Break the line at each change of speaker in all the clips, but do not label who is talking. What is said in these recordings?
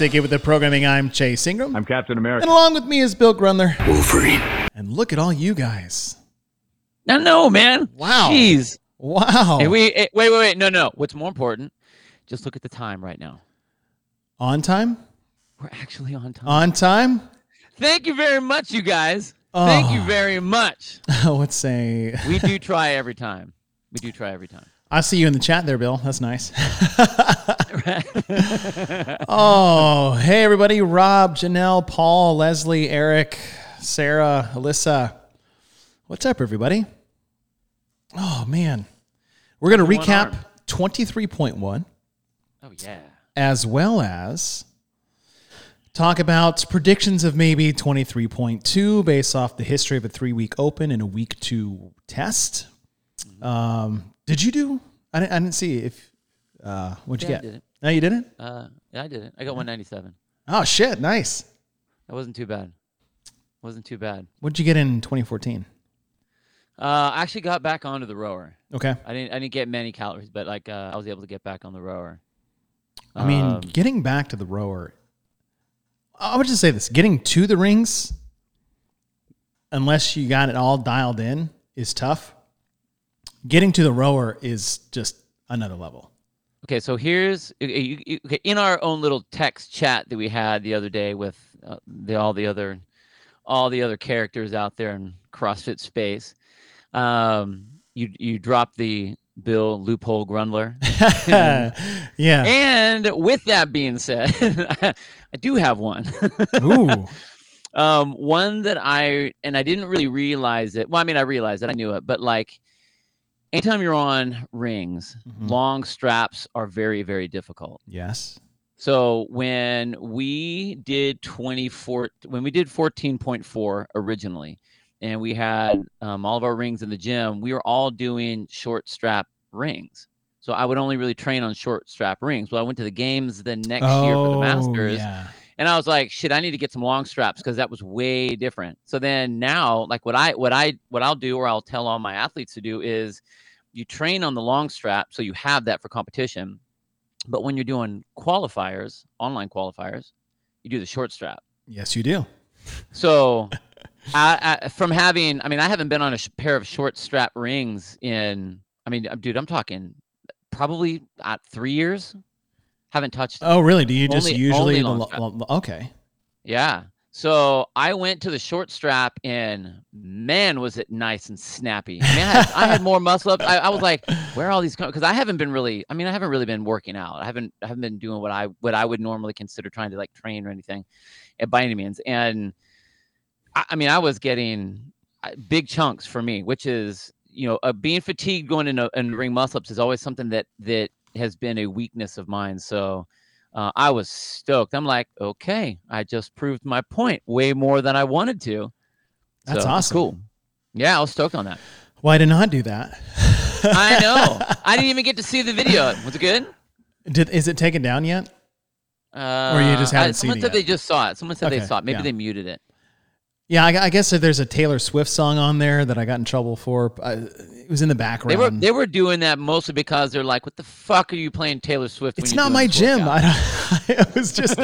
Welcome back With The Programming. I'm Chase Ingram.
I'm Captain America.
And along with me is Bill Grundler. Wolverine. And look at all you guys.
I know, man.
Wow.
Jeez.
Wow.
Hey, we eh, wait, wait, wait. No, no. What's more important? Just look at the time right now.
On time?
We're actually on time.
On time?
Thank you very much, you guys. Thank you
Oh.
very much.
Let's say.
We do try every time. We do try every time.
I see you in the chat there, Bill. That's nice. oh, hey, everybody. Rob, Janelle, Paul, Leslie, Eric, Sarah, Alyssa. What's up, everybody? Oh, man. We're going to recap 23.1
Oh yeah.
as well as talk about predictions of maybe 23.2 based off the history of a three week open and a week two test. Um, did you do? I didn't, I didn't see if. Uh, what'd you
Yeah, I
get? No, you didn't?
Uh, yeah, I did it. I got 197.
Oh, shit. Nice.
That wasn't too bad. Wasn't too bad.
What'd you get in 2014?
Uh, I actually got back onto the rower.
Okay.
I didn't. I didn't get many calories, but like uh, I was able to get back on the rower.
I mean,
Um,
getting back to the rower, I would just say this getting to the rings, unless you got it all dialed in, is tough. Getting to the rower is just another level.
Okay, so here's you- you- okay, in our own little text chat that we had the other day with uh, the, all the other all the other characters out there in CrossFit space. Um, you you dropped the Bill loophole Grundler,
yeah.
and with that being said, I do have one.
Ooh.
um, one that I and I didn't really realize it. Well, I mean, I realized it. I knew it, but like, anytime you're on rings,
Mhm.
long straps are very very difficult.
Yes.
So when we did 24, when we did 14.4 originally, and we had um, all of our rings in the gym, we were all doing short strap rings. So I would only really train on short strap rings. Well, I went to the games the next year for the
Oh,
Masters,
Yeah.
And I was like, shit, I need to get some long straps because that was way different. So then now, like what I what I what I'll do or I'll tell all my athletes to do is you train on the long strap so you have that for competition. But when you're doing qualifiers, online qualifiers, you do the short strap.
Yes, you do.
So I, I, from having, I mean, I haven't been on a sh- pair of short strap rings in, I mean, dude, I'm talking probably uh, three years. Haven't touched.
Oh, really? Do you just
Only-
usually
only
the
long
lo- okay?
Yeah. So I went to the short strap and man, was it nice and snappy. I mean, I had, I had more muscle up. I, I was like, where are all these? Because I haven't been really, I mean, I haven't really been working out. I haven't, I haven't been doing what I, what I would normally consider trying to like train or anything eh, by any means. And I, I mean, I was getting uh, big chunks for me, which is, you know, uh, being fatigued going into and ring muscle ups is always something that, that has been a weakness of mine. So, uh, I was stoked. I'm like, okay, I just proved my point way more than I wanted to.
That's
So,
awesome.
Cool. Yeah, I was stoked on that.
Why did not do that?
I know. I didn't even get to see the video. Was it good?
Did is it taken down yet?
Uh, or
you just
I-
haven't seen
Someone said they just saw it. Someone said
Okay,
they saw it. Maybe
yeah.
they muted it.
Yeah, I, I guess if there's a Taylor Swift song on there that I got in trouble for. I, it was in the background.
They were they were doing that mostly because they're like, "What the fuck are you playing Taylor Swift?"
it's not my gym. I, I was just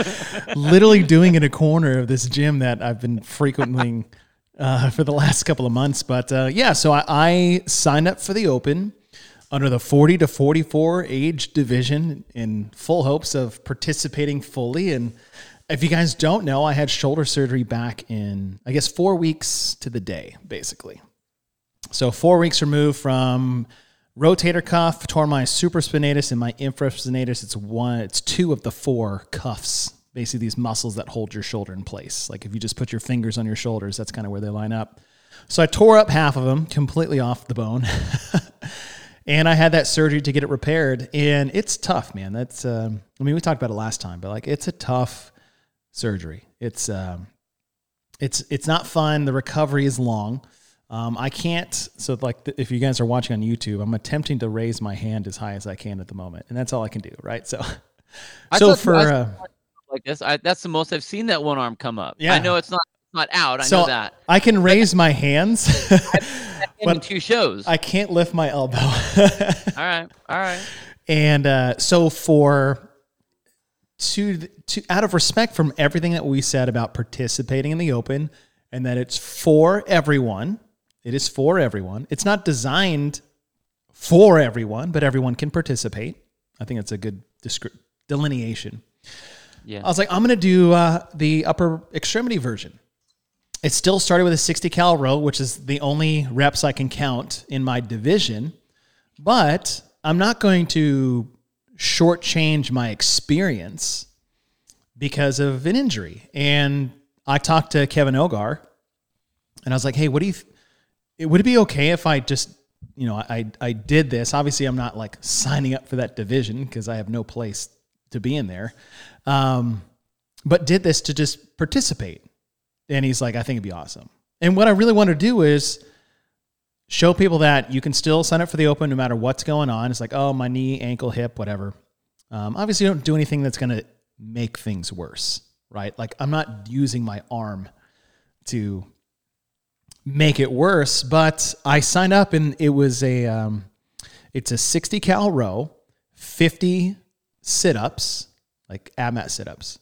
literally doing in a corner of this gym that I've been frequenting uh, for the last couple of months. But uh, yeah, so I, I signed up for the Open under the 40 to 44 age division in full hopes of participating fully. And if you guys don't know, I had shoulder surgery back in, I guess, four weeks to the day, basically. So four weeks removed from rotator cuff, tore my supraspinatus and my infraspinatus. It's one, it's two of the four cuffs. Basically, these muscles that hold your shoulder in place. Like if you just put your fingers on your shoulders, that's kind of where they line up. So I tore up half of them, completely off the bone. and I had that surgery to get it repaired. And it's tough, man. That's, um, I mean, we talked about it last time, but like it's a tough surgery. It's, um, it's, it's not fun. The recovery is long. Um, I can't. So, like, th- if you guys are watching on YouTube, I'm attempting to raise my hand as high as I can at the moment, and that's all I can do, right? So,
I
so for uh,
like this, I, that's the most I've seen that one arm come up.
Yeah.
I know it's not not out. I
so
know that.
I can raise my hands,
In
but
two shows.
I can't lift my elbow.
all right, all right.
And uh, so for to to out of respect from everything that we said about participating in the open and that it's for everyone. It is for everyone. It's not designed for everyone, but everyone can participate. I think that's a good descri- delineation.
Yeah.
I was like, I'm going to do uh, the upper extremity version. It still started with a 60 cal row, which is the only reps I can count in my division, but I'm not going to shortchange my experience because of an injury. And I talked to Kevin Ogar, and I was like, "Hey, what do you? Th- would it be okay if I just, you know, I I did this? Obviously, I'm not like signing up for that division because I have no place to be in there, um, but did this to just participate." And he's like, "I think it'd be awesome." And what I really want to do is show people that you can still sign up for the open no matter what's going on. It's like, oh, my knee, ankle, hip, whatever. Um, obviously, don't do anything that's going to make things worse, right? Like, I'm not using my arm to make it worse, but I signed up and it was a, um, it's a 60 cal row, 50 sit ups, like ab mat sit ups,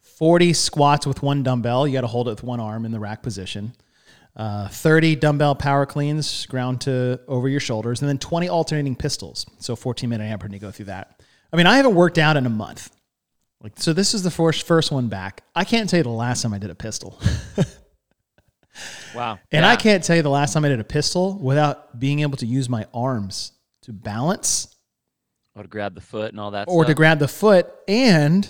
40 squats with one dumbbell. You got to hold it with one arm in the rack position uh, 30 dumbbell power cleans ground to over your shoulders, and then 20 alternating pistols. So 14 minute AMRAP, and you go through that. I mean, I haven't worked out in a month. Like, so this is the first first one back. I can't tell you the last time I did a pistol,
Wow.
and
Yeah.
I can't tell you the last time I did a pistol without being able to use my arms to balance
or to grab the foot and all that.
or to grab the foot and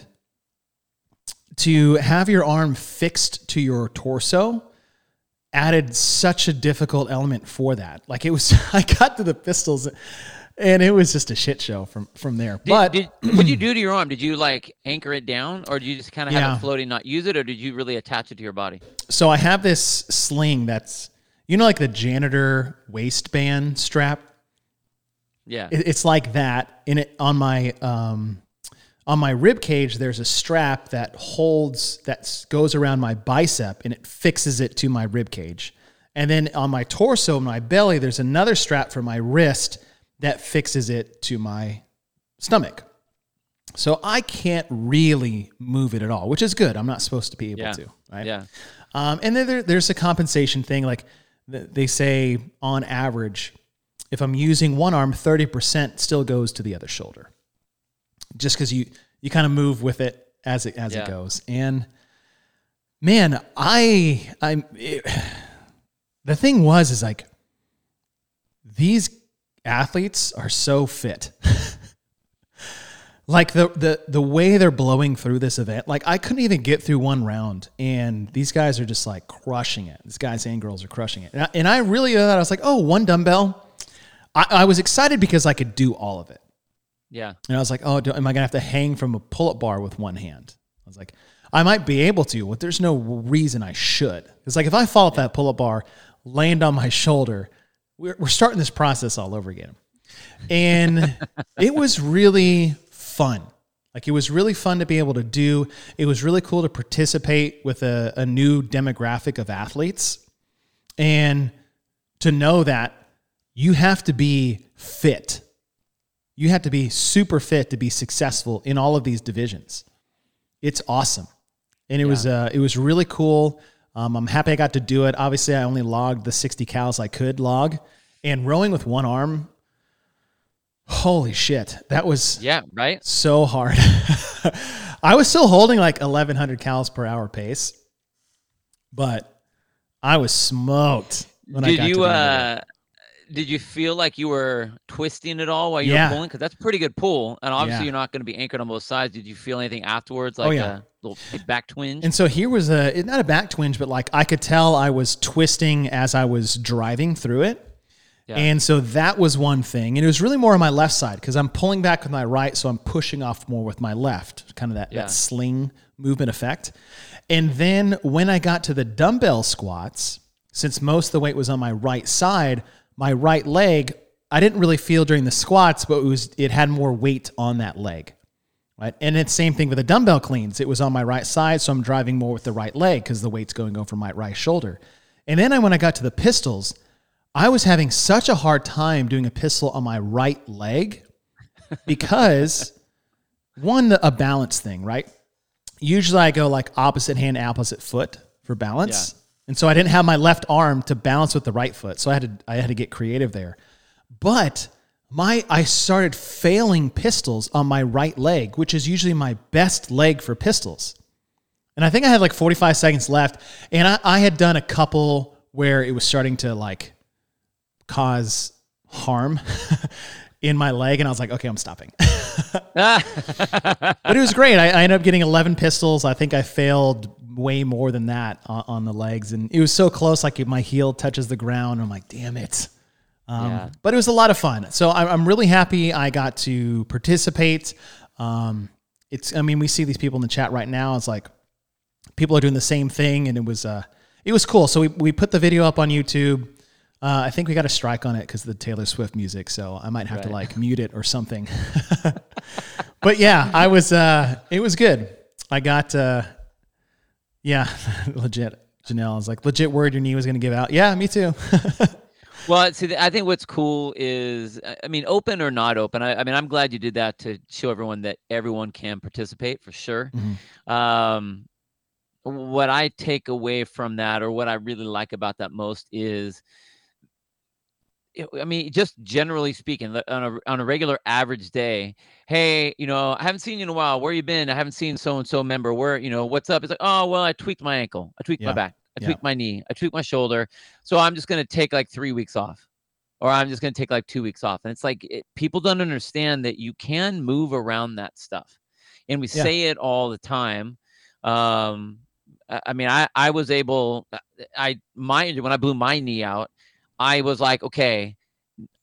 to have your arm fixed to your torso added such a difficult element for that. Like it was, I got to the pistols, and it was just a shit show from from there.
Did,
but
did, what did you do to your arm? Did you like anchor it down, or did you just kind of have
Yeah.
it floating, not use it, or did you really attach it to your body?
so I have this sling that's you know like the janitor waistband strap.
Yeah.
It- It's like that. In it on my um, on my rib cage, there's a strap that holds that goes around my bicep and it fixes it to my rib cage. And then on my torso, my belly, there's another strap for my wrist that fixes it to my stomach. So I can't really move it at all, which is good. I'm not supposed to be able
Yeah.
to, right?
yeah.
Um, and then there, there's a compensation thing. Like they say, on average, if I'm using one arm, 30% still goes to the other shoulder, just because you you kind of move with it as it as
Yeah.
it goes. And man, I I'm it, the thing was is like these athletes are so fit. like the the the way they're blowing through this event like i couldn't even get through one round and these guys are just like crushing it these guys and girls are crushing it and i, and I really thought i was like oh one dumbbell I, I was excited because i could do all of it
Yeah.
and i was like oh do, am i gonna have to hang from a pull-up bar with one hand i was like i might be able to but there's no reason i should it's like if i fall off that pull-up bar land on my shoulder we're, we're starting this process all over again and it was really fun. Like it was really fun to be able to do. It was really cool to participate with a, a new demographic of athletes and to know that you have to be fit. You have to be super fit to be successful in all of these divisions. It's awesome. And it was uh, it was really cool. Um, I'm happy I got to do it. Obviously, I only logged the 60 cals I could log. And rowing with one arm, holy shit, that was
Yeah. Right.
so hard. I was still holding like 1100 cals per hour pace, but I was smoked when I
did
got to
you
the end of it.
uh did you feel like you were twisting it all while you
Yeah.
were pulling? Because that's pretty good pull, and obviously
Yeah.
you're not going to be anchored on both sides. Did you feel anything afterwards,
Oh,
like
yeah.
a little back twinge?
And so here was a not a back twinge, but like I could tell I was twisting as I was driving through it.
Yeah.
And so that was one thing. And it was really more on my left side because I'm pulling back with my right, so I'm pushing off more with my left, kind of that,
Yeah.
that sling movement effect. And then when I got to the dumbbell squats, since most of the weight was on my right side, my right leg, I didn't really feel during the squats, but it was it had more weight on that leg right? And it's the same thing with the dumbbell cleans. It was on my right side, so I'm driving more with the right leg because the weight's going over my right shoulder. And then I, when I got to the pistols, I was having such a hard time doing a pistol on my right leg because one a balance thing, right? Usually I go like opposite hand, opposite foot for balance.
Yeah.
And so I didn't have my left arm to balance with the right foot. So I had to I had to get creative there. But my I started failing pistols on my right leg, which is usually my best leg for pistols. And I think I had like 45 seconds left. And I, I had done a couple where it was starting to like cause harm in my leg. And I was like, okay, I'm stopping. but it was great. I, I ended up getting 11 pistols. I think I failed way more than that on, on the legs. And it was so close, like if my heel touches the ground. I'm like, damn it. Um,
Yeah.
But it was a lot of fun. So I'm, I'm really happy I got to participate. Um, it's, I mean, we see these people in the chat right now. It's like people are doing the same thing, and it was, uh, it was cool. So we, we put the video up on YouTube. Uh, I think we got a strike on it because of the Taylor Swift music. So I might have to like mute it or something. but yeah, I was, uh, it was good. I got, uh, yeah, legit. Janelle is like, legit word your knee was going to give out. Yeah, me too.
Well, see, I think what's cool is, I- mean, open or not open. I, I mean, I'm glad you did that to show everyone that everyone can participate for sure.
Mhm.
Um, what I take away from that, or what I really like about that most, is, I mean, just generally speaking, on a on a regular average day, hey, you know, I haven't seen you in a while. Where you been? I haven't seen so and so member. Where, you know, what's up? It's like, oh, well, I tweaked my ankle. I tweaked
Yeah.
my back. I
Yeah.
tweaked my knee. I tweaked my shoulder. So I'm just going to take like three weeks off, or I'm just going to take like two weeks off. And it's like it, people don't understand that you can move around that stuff, and we
Yeah.
say it all the time. Um, I, I mean, I I was able, I my when I blew my knee out, I was like, okay,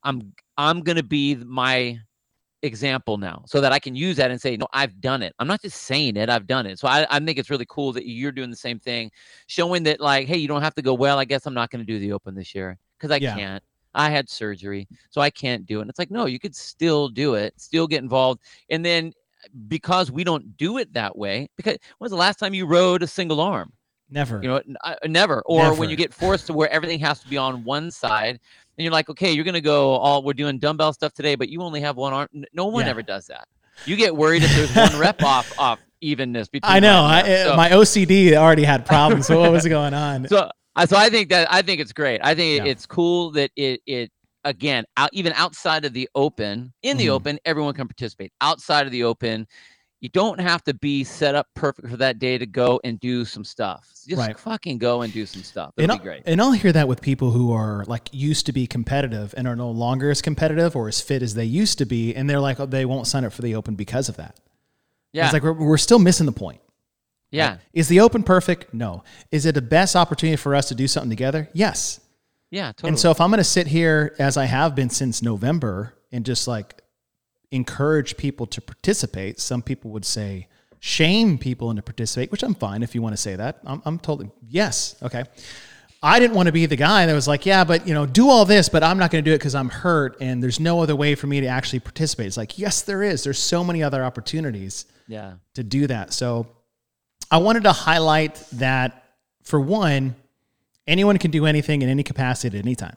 I'm I'm going to be my example now so that I can use that and say, no, I've done it. I'm not just saying it, I've done it. So I, I think it's really cool that you're doing the same thing, showing that, like, hey, you don't have to go, well, I guess I'm not going to do the open this year because I
Yeah.
can't. I had surgery, so I can't do it. And it's like, no, you could still do it, still get involved. And then because we don't do it that way, because when was the last time you rode a single arm?
Never.
You know, uh, never. Or when you get forced to where everything has to be on one side, and you're like, okay, you're gonna go all. We're doing dumbbell stuff today, but you only have one arm. No one
Yeah.
ever does that. You get worried if there's one rep off off evenness between.
I know. I,
left.
uh
So-
my OCD already had problems. So what was going on?
so I so I think that I think it's great. I think
Yeah.
it's cool that it it again out even outside of the open in the
Mhm.
open everyone can participate. Outside of the open, you don't have to be set up perfect for that day to go and do some stuff. Just
Right.
fucking go and do some stuff.
and
It'll
I'll,
be great.
and I'll hear that with people who are like used to be competitive and are no longer as competitive or as fit as they used to be, and they're like, oh, they won't sign up for the open because of that.
Yeah,
It's like we're, we're still missing the point.
yeah,
Is the open perfect? No. Is it the best opportunity for us to do something together? Yes.
yeah. Totally.
And so if I'm going to sit here as I have been since November and just like encourage people to participate, some people would say shame people into participate, which I'm fine if you want to say that. I'm, I'm totally yes, okay. I didn't want to be the guy that was like, yeah, but you know, do all this, but I'm not going to do it because I'm hurt and there's no other way for me to actually participate. It's like, yes, there is. There's so many other opportunities
yeah,
to do that. So I wanted to highlight that for one, anyone can do anything in any capacity at any time.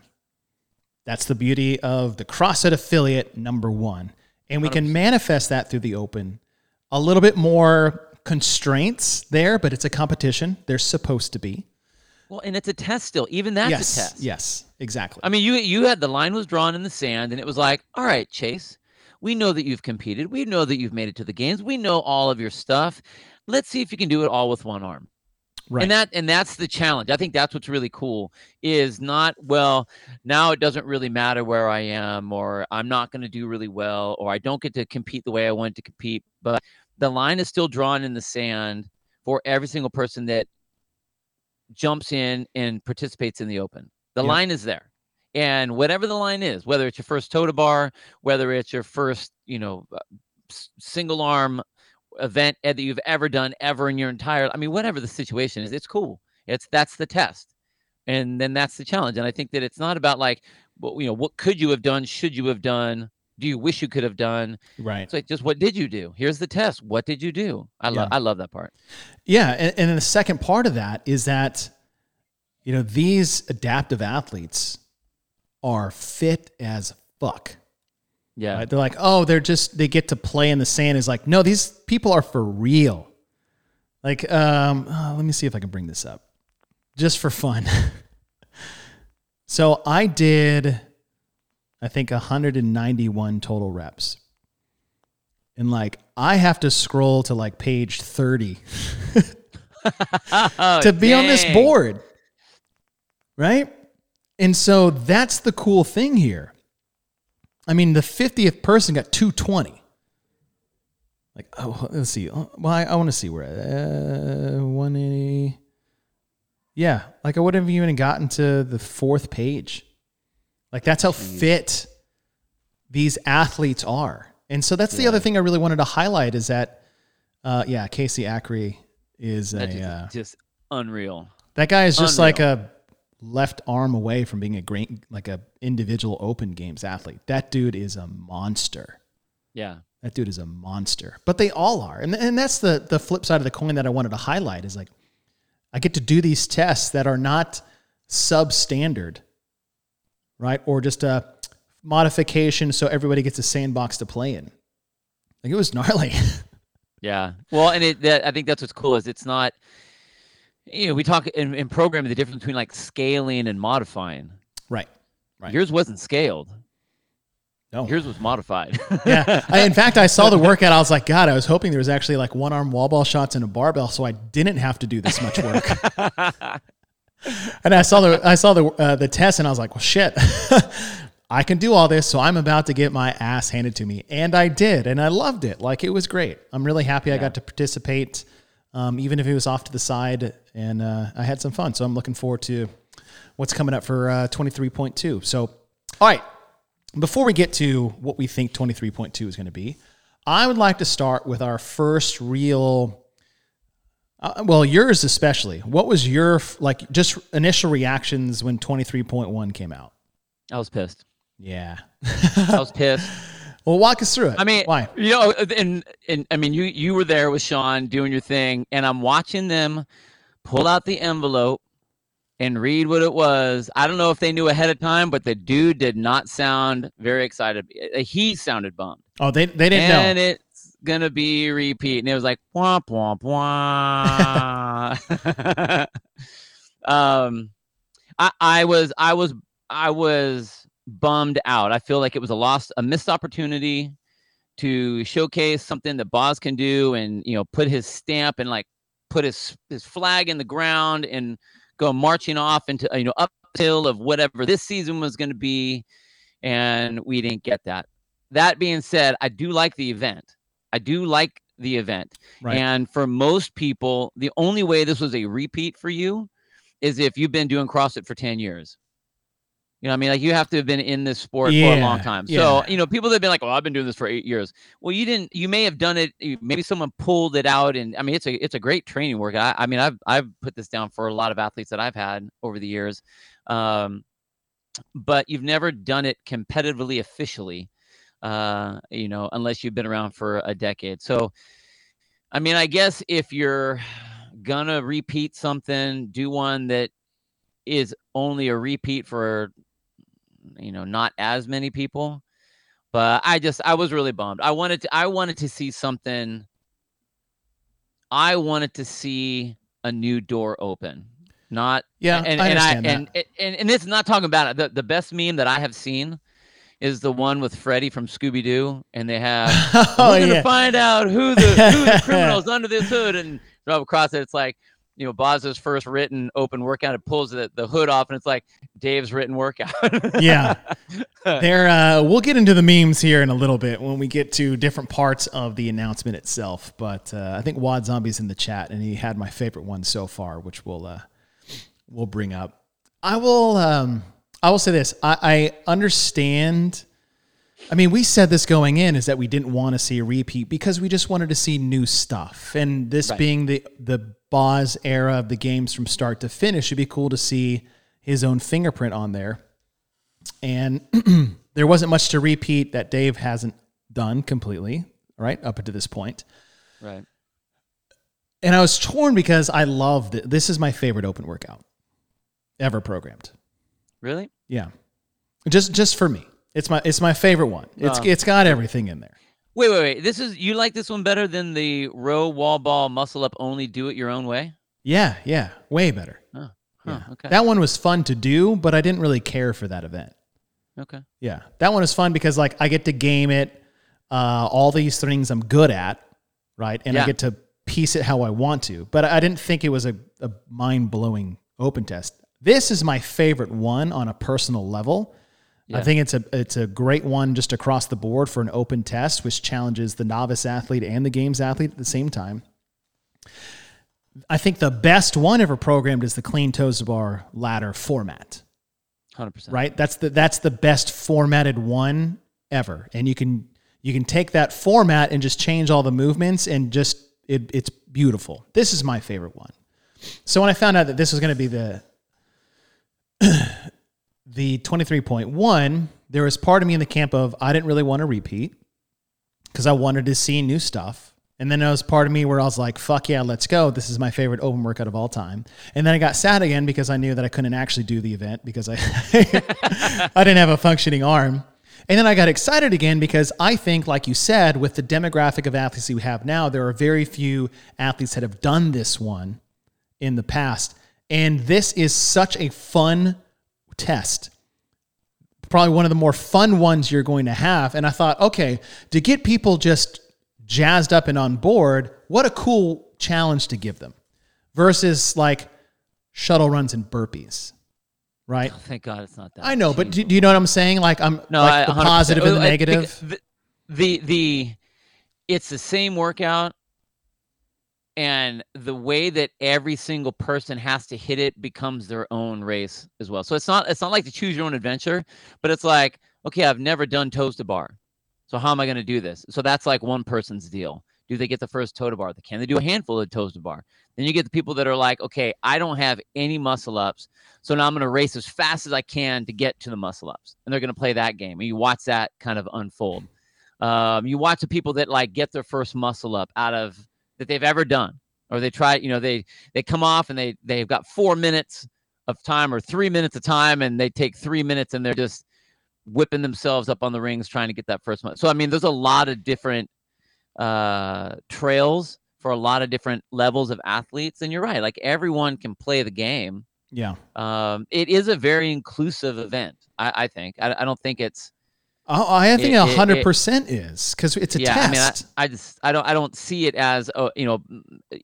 That's the beauty of the CrossFit affiliate number one. And we can manifest that through the open. A little bit more constraints there, but it's a competition. They're supposed to be.
well, and it's a test still. Even that's
yes.
a test.
Yes, exactly.
I mean, you you had the line was drawn in the sand, and it was like, all right, Chase, we know that you've competed. We know that you've made it to the games. We know all of your stuff. Let's see if you can do it all with one arm.
Right.
And that and that's the challenge. I think that's what's really cool is not well, now it doesn't really matter where I am or I'm not going to do really well or I don't get to compete the way I want to compete, but the line is still drawn in the sand for every single person that jumps in and participates in the open. The
Yep.
line is there. And whatever the line is, whether it's your first toe to bar, whether it's your first, you know, uh, single arm event eh, that you've ever done ever in your entire I mean whatever the situation is it's cool. It's that's the test. And then that's the challenge. And I think that it's not about like well, you know what could you have done should you have done do you wish you could have done?
Right.
it's like just what did you do? Here's the test. What did you do? I love I love that part.
Yeah, and, and then the second part of that is that you know these adaptive athletes are fit as fuck.
Yeah.
Right? They're like, oh, they're just they get to play in the sand. Is like, no, these people are for real. Like, um, oh, let me see if I can bring this up, just for fun. so I did, I think, 191 total reps, and like I have to scroll to like page 30
Oh,
to be on this board. Right? And so that's the cool thing here. I mean, the 50th person got 220. Like, oh, let's see. Oh, Well, I, I want to see where uh, 180. Yeah, like I wouldn't have even gotten to the fourth page. Like that's how fit these athletes are. And so that's the
Yeah.
other thing I really wanted to highlight is that, uh, yeah, Casey Acree is a
is
uh,
just unreal.
that guy is just like a left arm away from being a great like a individual open games athlete. That dude is a monster.
Yeah.
That dude is a monster. But they all are. And and that's the the flip side of the coin that I wanted to highlight is like I get to do these tests that are not substandard. Right? Or just a modification so everybody gets a sandbox to play in. Like it was gnarly.
Yeah. Well, and it that, I think that's what's cool is it's not you know, we talk in, in programming the difference between like scaling and modifying.
right. Right.
Yours wasn't scaled.
No.
Yours was modified.
yeah. I, in fact, I saw the workout. I was like, God, I was hoping there was actually like one arm wall ball shots and a barbell, so I didn't have to do this much work. and I saw the I saw the uh, the test, and I was like, well, shit. I can do all this, so I'm about to get my ass handed to me, and I did, and I loved it. Like it was great. I'm really happy I got to participate, um, even if it was off to the side, and uh, I had some fun. So I'm looking forward to what's coming up for uh, 23.2. So, all right, before we get to what we think 23.2 is going to be, I would like to start with our first real. Uh, well, yours especially. What was your like just initial reactions when 23.1 came out?
I was pissed.
Yeah.
I was pissed.
Well, walk us through it.
I mean,
why?
You know, and and I mean, you you were there with Sean doing your thing, and I'm watching them pull out the envelope and read what it was. I don't know if they knew ahead of time, but the dude did not sound very excited. Uh, He sounded bummed,
Oh, they they didn't know.
and
know.
it's gonna be repeat. And it was like womp womp womp. um, I I was I was I was bummed out. I feel like it was a lost, a missed opportunity to showcase something that Boz can do, and you know, put his stamp and like put his his flag in the ground and go marching off into you know uphill of whatever this season was going to be, and we didn't get that. That being said, I do like the event. I do like the event.
Right.
And for most people, the only way this was a repeat for you is if you've been doing CrossFit for 10 years. You know, I mean, like you have to have been in this sport for a long
Yeah,
time.
yeah.
So, you know, people that have been like, "Well, I've been doing this for eight years." Well, you didn't. You may have done it. Maybe someone pulled it out, and I mean, it's a it's a great training workout. I, I mean, I've I've put this down for a lot of athletes that I've had over the years, um, but you've never done it competitively officially, uh, you know, unless you've been around for a decade. So, I mean, I guess if you're gonna repeat something, do one that is only a repeat for you know not as many people but i just i was really bummed i wanted to i wanted to see something i wanted to see a new door open not
Yeah,
and
I
and I and, and and it's not talking about it. The the best meme that I have seen is the one with Freddy from Scooby Doo, and they have
oh
we're gonna
yeah.
find out who the who the criminals under this hood and across it. It's like you know Boz's first written open workout. It pulls the, the hood off, and it's like Dave's written workout.
Yeah. There, uh, we'll get into the memes here in a little bit when we get to different parts of the announcement itself. But uh, I think Wad Zombie's in the chat, and he had my favorite one so far, which we'll uh, we'll bring up. I will um, I will say this: I, I understand. I mean, we said this going in is that we didn't want to see a repeat because we just wanted to see new stuff, and this
Right.
being the the Boz era of the games from start to finish, it'd be cool to see his own fingerprint on there and there wasn't much to repeat that Dave hasn't done completely, right up to this point.
right.
And I was torn because I loved it. This is my favorite open workout ever programmed.
Really?
Yeah, just just for me. It's my it's my favorite one. It's
Oh.
it's got everything in there.
Wait, wait, wait. This is you like this one better than the row wall ball muscle up only do it your own way?
Yeah, yeah, way better.
Huh,
Yeah.
okay.
That one was fun to do, but I didn't really care for that event.
okay.
Yeah, that one is fun because like I get to game it, uh, all these things I'm good at, right, and I get to piece it how I want to. But I didn't think it was a, a mind blowing open test. This is my favorite one on a personal level. I think it's a it's a great one just across the board for an open test, which challenges the novice athlete and the games athlete at the same time. I think the best one ever programmed is the clean toes to bar ladder format.
Hundred percent.
right? That's the that's the best formatted one ever. And you can you can take that format and just change all the movements and just it, it's beautiful. This is my favorite one. So when i found out that this was going to be the the 23.1 there was part of me in the camp of i didn't really want to repeat because i wanted to see new stuff and then there was part of me where I was like, fuck yeah, let's go. This is my favorite open workout of all time. And then I got sad again because I knew that I couldn't actually do the event because I, I didn't have a functioning arm. And then I got excited again because I think, like you said, with the demographic of athletes we have now, there are very few athletes that have done this one in the past. And this is such a fun test probably one of the more fun ones you're going to have. And I thought, okay, to get people just jazzed up and on board, what a cool challenge to give them versus like shuttle runs and burpees, right?
Oh, thank God it's not that.
I know, but do, do you know what I'm saying? Like I'm
No,
like
I,
the positive and the
Uh,
negative.
The, the the it's the same workout, and the way that every single person has to hit it becomes their own race as well. So it's not it's not like to choose your own adventure, but it's like okay, I've never done toes to bar, so how am I going to do this? So that's like one person's deal. Do they get the first toe to bar? Can they do a handful of toes to bar? Then you get the people that are like, okay, I don't have any muscle ups. So now I'm going to race as fast as I can to get to the muscle ups. And they're going to play that game. And you watch that kind of unfold. Um, you watch the people that like get their first muscle up out of that they've ever done, or they try, you know, they they come off and they they've got four minutes of time or three minutes of time, and they take three minutes and they're just whipping themselves up on the rings trying to get that first one. So I mean, there's a lot of different uh, trails for a lot of different levels of athletes, and you're right. Like everyone can play the game
yeah.
um, it is a very inclusive event. I, I think. I, I don't think it's.
Oh, I think a hundred percent is because it's a
yeah, I mean, I,
test.
I just I don't I don't see it as oh you know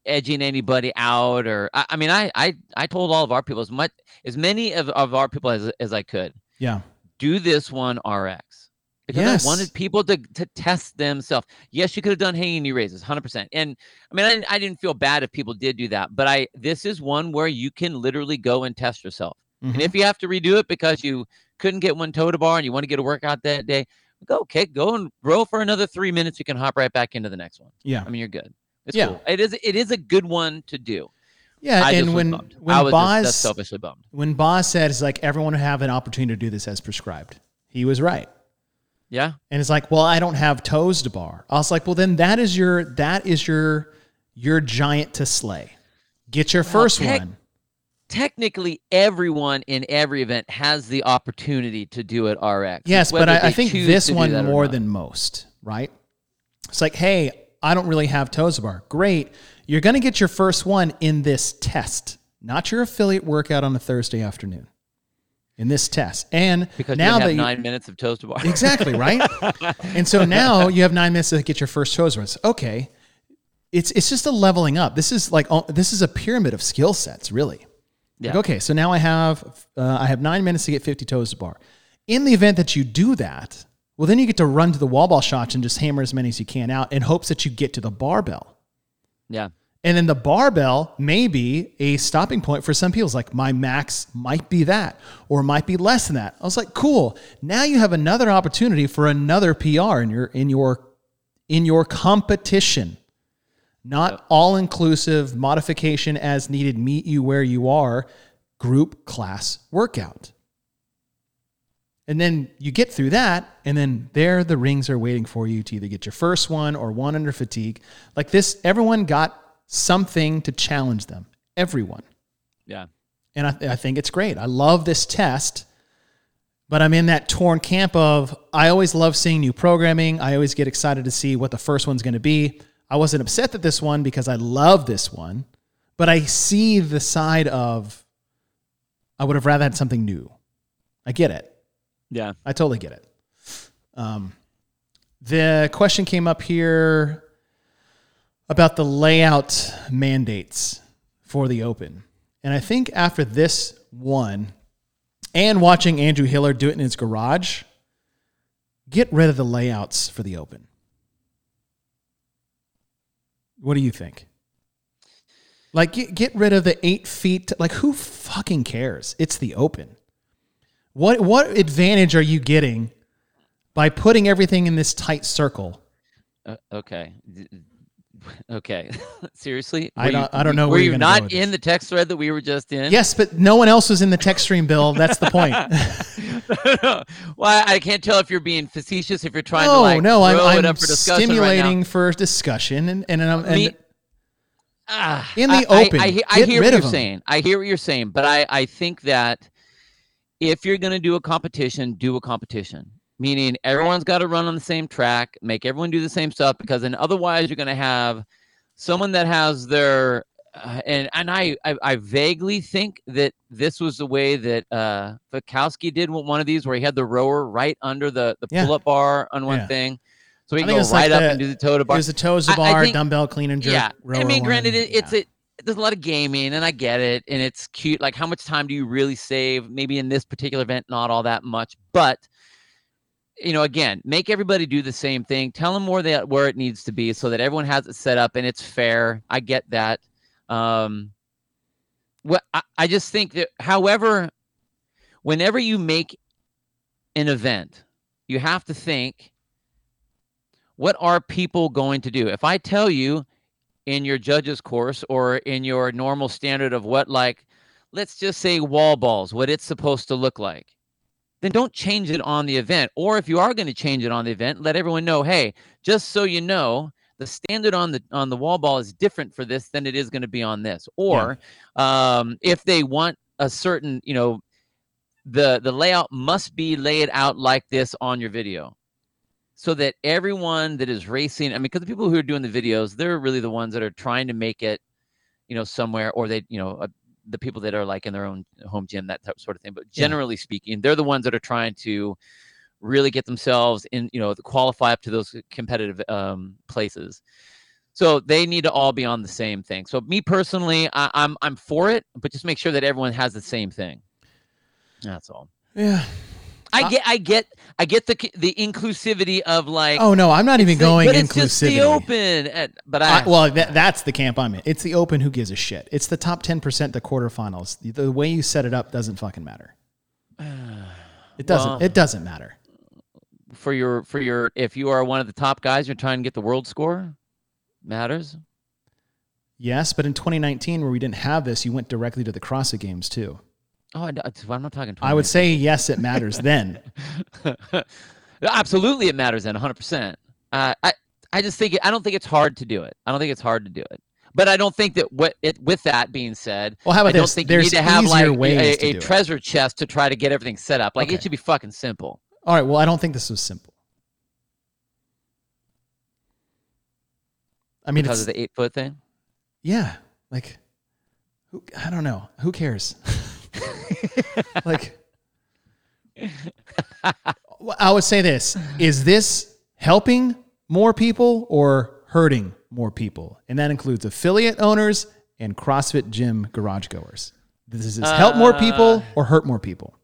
edging anybody out or I, I mean I I I told all of our people as much as many of, of our people as as I could
yeah.
do this one RX because
Yes.
I wanted people to to test themselves. Yes, you could have done hanging knee raises, hundred percent. And I mean, I, didn't- I didn't feel bad if people did do that, but I this is one where you can literally go and test yourself.
Mhm.
And if you have to redo it because you couldn't get one toe to bar and you want to get a workout that day, go okay, go and row for another three minutes. You can hop right back into the next one.
yeah.
I mean, you're good. It's
Yeah.
cool. It is it is a good one to do.
Yeah.
I
and when
bummed.
when
I was
Boz
just, that's selfishly bummed.
when Boz said it's like everyone have an opportunity to do this as prescribed, he was right.
Yeah.
And it's like, well, I don't have toes to bar. I was like, well, then that is your that is your your giant to slay. Get your first one.
Technically everyone in every event has the opportunity to do it RX.
Yes, but I, I think this one more than most, right? It's like, hey, I don't really have toes bar. Great. You're going to get your first one in this test, not your affiliate workout on a Thursday afternoon. In this test. And
because
now
you have
that you,
nine minutes of toes to bar.
Exactly, right? and so now you have nine minutes to get your first toes runs. Okay. It's it's just a leveling up. This is like oh, this is a pyramid of skill sets, really.
Yeah.
Like, okay, so now I have uh, I have nine minutes to get 50 toes to bar. In the event that you do that, well, then you get to run to the wall ball shots and just hammer as many as you can out in hopes that you get to the barbell.
yeah.
And then the barbell may be a stopping point for some people. It's like my max might be that or might be less than that. I was like, cool. Now you have another opportunity for another PR in your in your in your competition. Not all inclusive modification as needed, meet you where you are, group class workout. And then you get through that, and then there the rings are waiting for you to either get your first one or one under fatigue. Like this, everyone got something to challenge them. Everyone.
Yeah.
And I, I think it's great. I love this test. But I'm in that torn camp of I always love seeing new programming. I always get excited to see what the first one's going to be. I wasn't upset that this one because I love this one, but I see the side of I would have rather had something new. I get it.
Yeah.
I totally get it. Um, the question came up here about the layout mandates for the Open. And I think after this one and watching Andrew Hiller do it in his garage, get rid of the layouts for the Open. What do you think? Like, get, get rid of the eight feet. Like, who fucking cares? It's the Open. What what advantage are you getting by putting everything in this tight circle?
Uh, okay. Okay. Seriously?
I don't-
you-
I don't know
Were
where
you
you're gonna go
not in the text thread that we were just in?
Yes, but no one else was in the text stream, Bill. That's the point.
well, I can't tell if you're being facetious, if you're trying to
no,
like
no, I'm, I'm
up for discussion
stimulating
right
for discussion, and and, and,
now. Me-
and
Ah,
In the
I- I-
open,
I, I
get
hear what you're saying. I hear what you're saying, but I, I think that if you're going to do a competition, do a competition. Meaning everyone's got to run on the same track, make everyone do the same stuff, because then otherwise you're going to have someone that has their uh, and and I, I I vaguely think that this was the way that uh Vikowski did one of these where he had the rower right under the the
Yeah.
pull-up bar on one
Yeah.
thing, so he can go
it's like
right up
the-
and do the toe to bar.
there's a toes to
I- I
bar,
think-
dumbbell clean and jerk.
Yeah, I mean, granted, it, it's
Yeah.
a there's a lot of gaming, and I get it, and it's cute. Like, how much time do you really save? Maybe in this particular event, not all that much, but you know, again, make everybody do the same thing. Tell them where that where it needs to be, so that everyone has it set up and it's fair. I get that. Um, what I, I just think that, however, whenever you make an event, you have to think what are people going to do? If I tell you in your judges course or in your normal standard of what like let's just say wall balls, what it's supposed to look like, then don't change it on the event. Or if you are going to change it on the event, let everyone know, hey, just so you know, the standard on the on the wall ball is different for this than it is going to be on this. Or um, if they want a certain, you know, the the layout must be laid out like this on your video so that everyone that is racing i mean because the people who are doing the videos they're really the ones that are trying to make it you know somewhere or they you know uh, the people that are like in their own home gym that type sort of thing but
Yeah.
generally speaking they're the ones that are trying to really get themselves in you know qualify up to those competitive um, places so they need to all be on the same thing so me personally I, i'm i'm for it but just make sure that everyone has the same thing that's all
yeah.
I get, I get, I get the the inclusivity of like.
Oh no, I'm not even
it's the-
going
but
inclusivity.
it's just the open. at- but I,
I, well, that, that's the camp I'm in. It's the open. Who gives a shit? It's the top ten percent, the quarterfinals. The, the way you set it up doesn't fucking matter. It doesn't.
Well-
it doesn't matter.
for your for your if you are one of the top guys, you're trying to get the world score. Matters.
Yes, but in 2019, where we didn't have this, you went directly to the CrossFit Games too.
Oh, I, am not talking.
I would say yes, it matters then.
absolutely it matters then 100. percent uh, I I just think it, I don't think it's hard to do it. I don't think it's hard to do it. But I don't think that what it with that being said,
Well, how about
I don't
this?
think
There's
you need to have
easier
like
ways
a, a
do it.
treasure chest to try to get everything set up. Like
Okay.
it should be fucking simple.
All right. Well, I don't think this was simple. I mean,
because of the eight foot thing.
yeah, like, who, I don't know. Who cares? like, I would say this: Is this helping more people or hurting more people? And that includes affiliate owners and CrossFit gym garage goers. Does this help more people
Uh,
or hurt more people?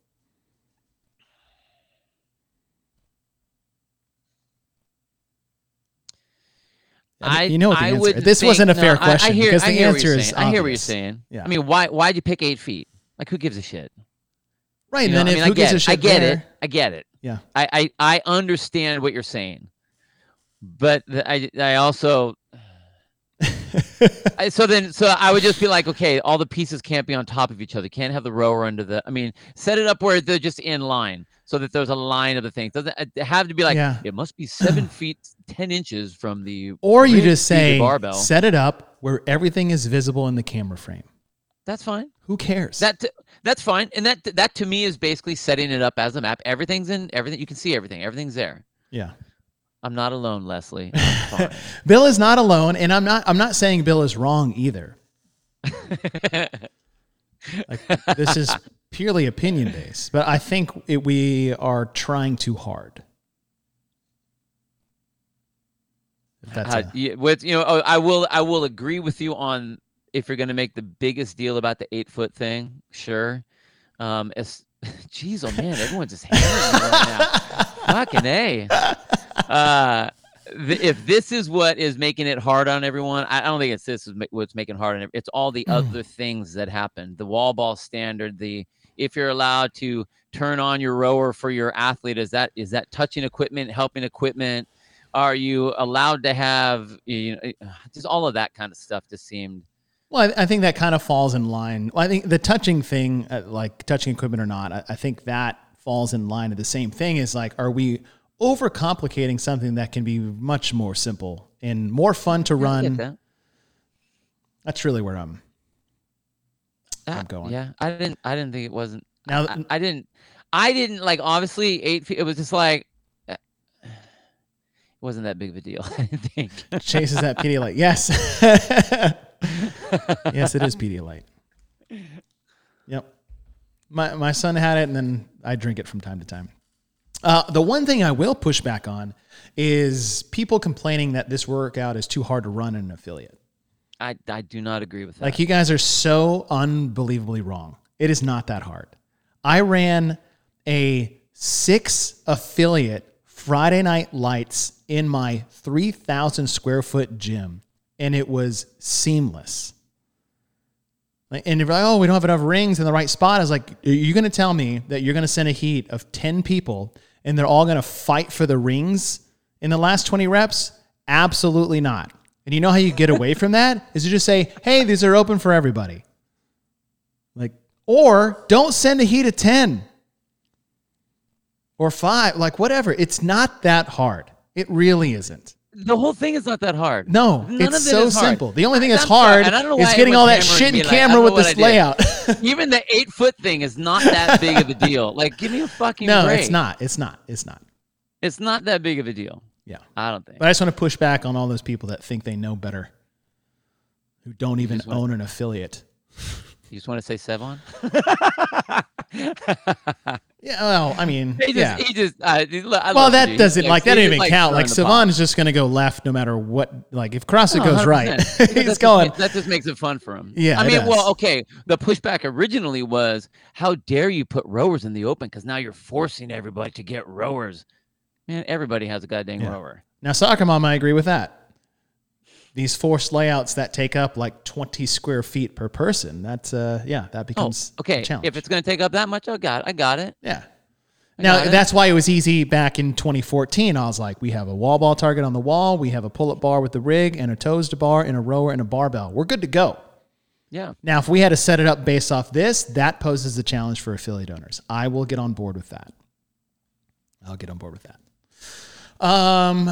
I
you know what the
I
answer. This wasn't a fair
I-
question
I, hear,
because
I
the answer
you're
is
saying. I hear what you're saying.
Yeah.
I mean, why why'd you pick eight feet? Like, who gives a shit?
Right,
You
and
know,
then
I mean,
who
I get
gives a
it.
shit
I get
there,
it. I get it.
Yeah.
I, I I understand what you're saying, but the- I I also I, so then so I would just be like, okay, all the pieces can't be on top of each other. Can't have the rower under the. I mean, set it up where they're just in line, so that there's a line of the things. Doesn't uh, it have to be like
Yeah.
it must be seven feet ten inches from the
Or you just say,
barbell.
set it up where everything is visible in the camera frame.
That's fine.
Who cares?
That t- that's fine, and that that to me is basically setting it up as a map. Everything's in everything. You can see everything. Everything's there.
yeah.
I'm not alone, Leslie.
Bill is not alone, and I'm not. I'm not saying Bill is wrong either. Like this is purely opinion based, but I think it, we are trying too hard. That's
Uh,
a-
with you know, oh, I will I will agree with you on if you're going to make the biggest deal about the eight foot thing. Sure. Um, it's, geez, oh man, everyone's just hammering me right now. Fucking a. Uh, th- if this is what is making it hard on everyone, I I don't think it's this is ma- what's making it hard on it. It's all the
Mm.
other things that happen. The wall ball standard. The if you're allowed to turn on your rower for your athlete, is that is that touching equipment, helping equipment? Are you allowed to have you know just all of that kind of stuff? Just seemed
Well, I, I think that kind of falls in line. Well, I think the touching thing, uh, like touching equipment or not, I, I think that falls in line to the same thing. Is like, are we overcomplicating something that can be much more simple and more fun to run?
that.
That's really where I'm. I'm
Ah,
going.
Yeah, I didn't. I didn't think it wasn't.
Now,
I, I didn't. I didn't like. Obviously, eight feet. It was just like. eh, wasn't that big of a deal. I didn't think.
chases that Pedialyte. Yes. yes, it is Pedialyte. Yep. My my son had it, and then I drink it from time to time. Uh, the one thing I will push back on is people complaining that this workout is too hard to run in an affiliate.
I I do not agree with that.
Like you guys are so unbelievably wrong. It is not that hard. I ran a six affiliate Friday night lights in my 3,000 square foot gym, and it was seamless. And if you're like, oh, we don't have enough rings in the right spot, I was like, are you going to tell me that you're going to send a heat of 10 people and they're all going to fight for the rings in the last 20 reps? Absolutely not. And you know how you get away from that? Is you just say, hey, these are open for everybody. Like, or don't send a heat of 10 or five, like whatever. It's not that hard. It really isn't.
The whole thing is not that hard.
No,
None
it's
of it
so simple. The only thing that's hard is getting all that shit in
like,
camera with this layout.
Even the eight foot thing is not that big of a deal. Like, give me a fucking
no,
break.
it's not. It's not. It's not.
It's not that big of a deal.
Yeah.
I don't think.
But I just want to push back on all those people that think they know better, who don't even own an affiliate.
You just want to say Sevon?
Yeah, well, I mean,
He just,
yeah.
he just. Uh,
Well, that
you.
doesn't like that
just
didn't even count. Like. Savon is just going to go left no matter what. Like if CrossFit
No,
goes right, he's
just
going.
ma- That just makes it fun for him.
Yeah,
I mean, well, okay. The pushback originally was, "How dare you put rowers in the open? Because now you're forcing everybody to get rowers." Man, everybody has a goddamn
Yeah.
rower.
Now, mom, I agree with that. These forced layouts that take up like 20 square feet per person. That's uh, yeah, that
Oh,
becomes a
okay.
challenge.
If it's going to take up that much, I got, I got it.
Yeah.
I
Now
it.
that's why it was easy back in 2014. I was like, we have a wall ball target on the wall, we have a pull-up bar with the rig, and a toes to bar, and a rower and a barbell. We're good to go.
yeah.
Now, if we had to set it up based off this, that poses a challenge for affiliate owners. I will get on board with that. I'll get on board with that. Um,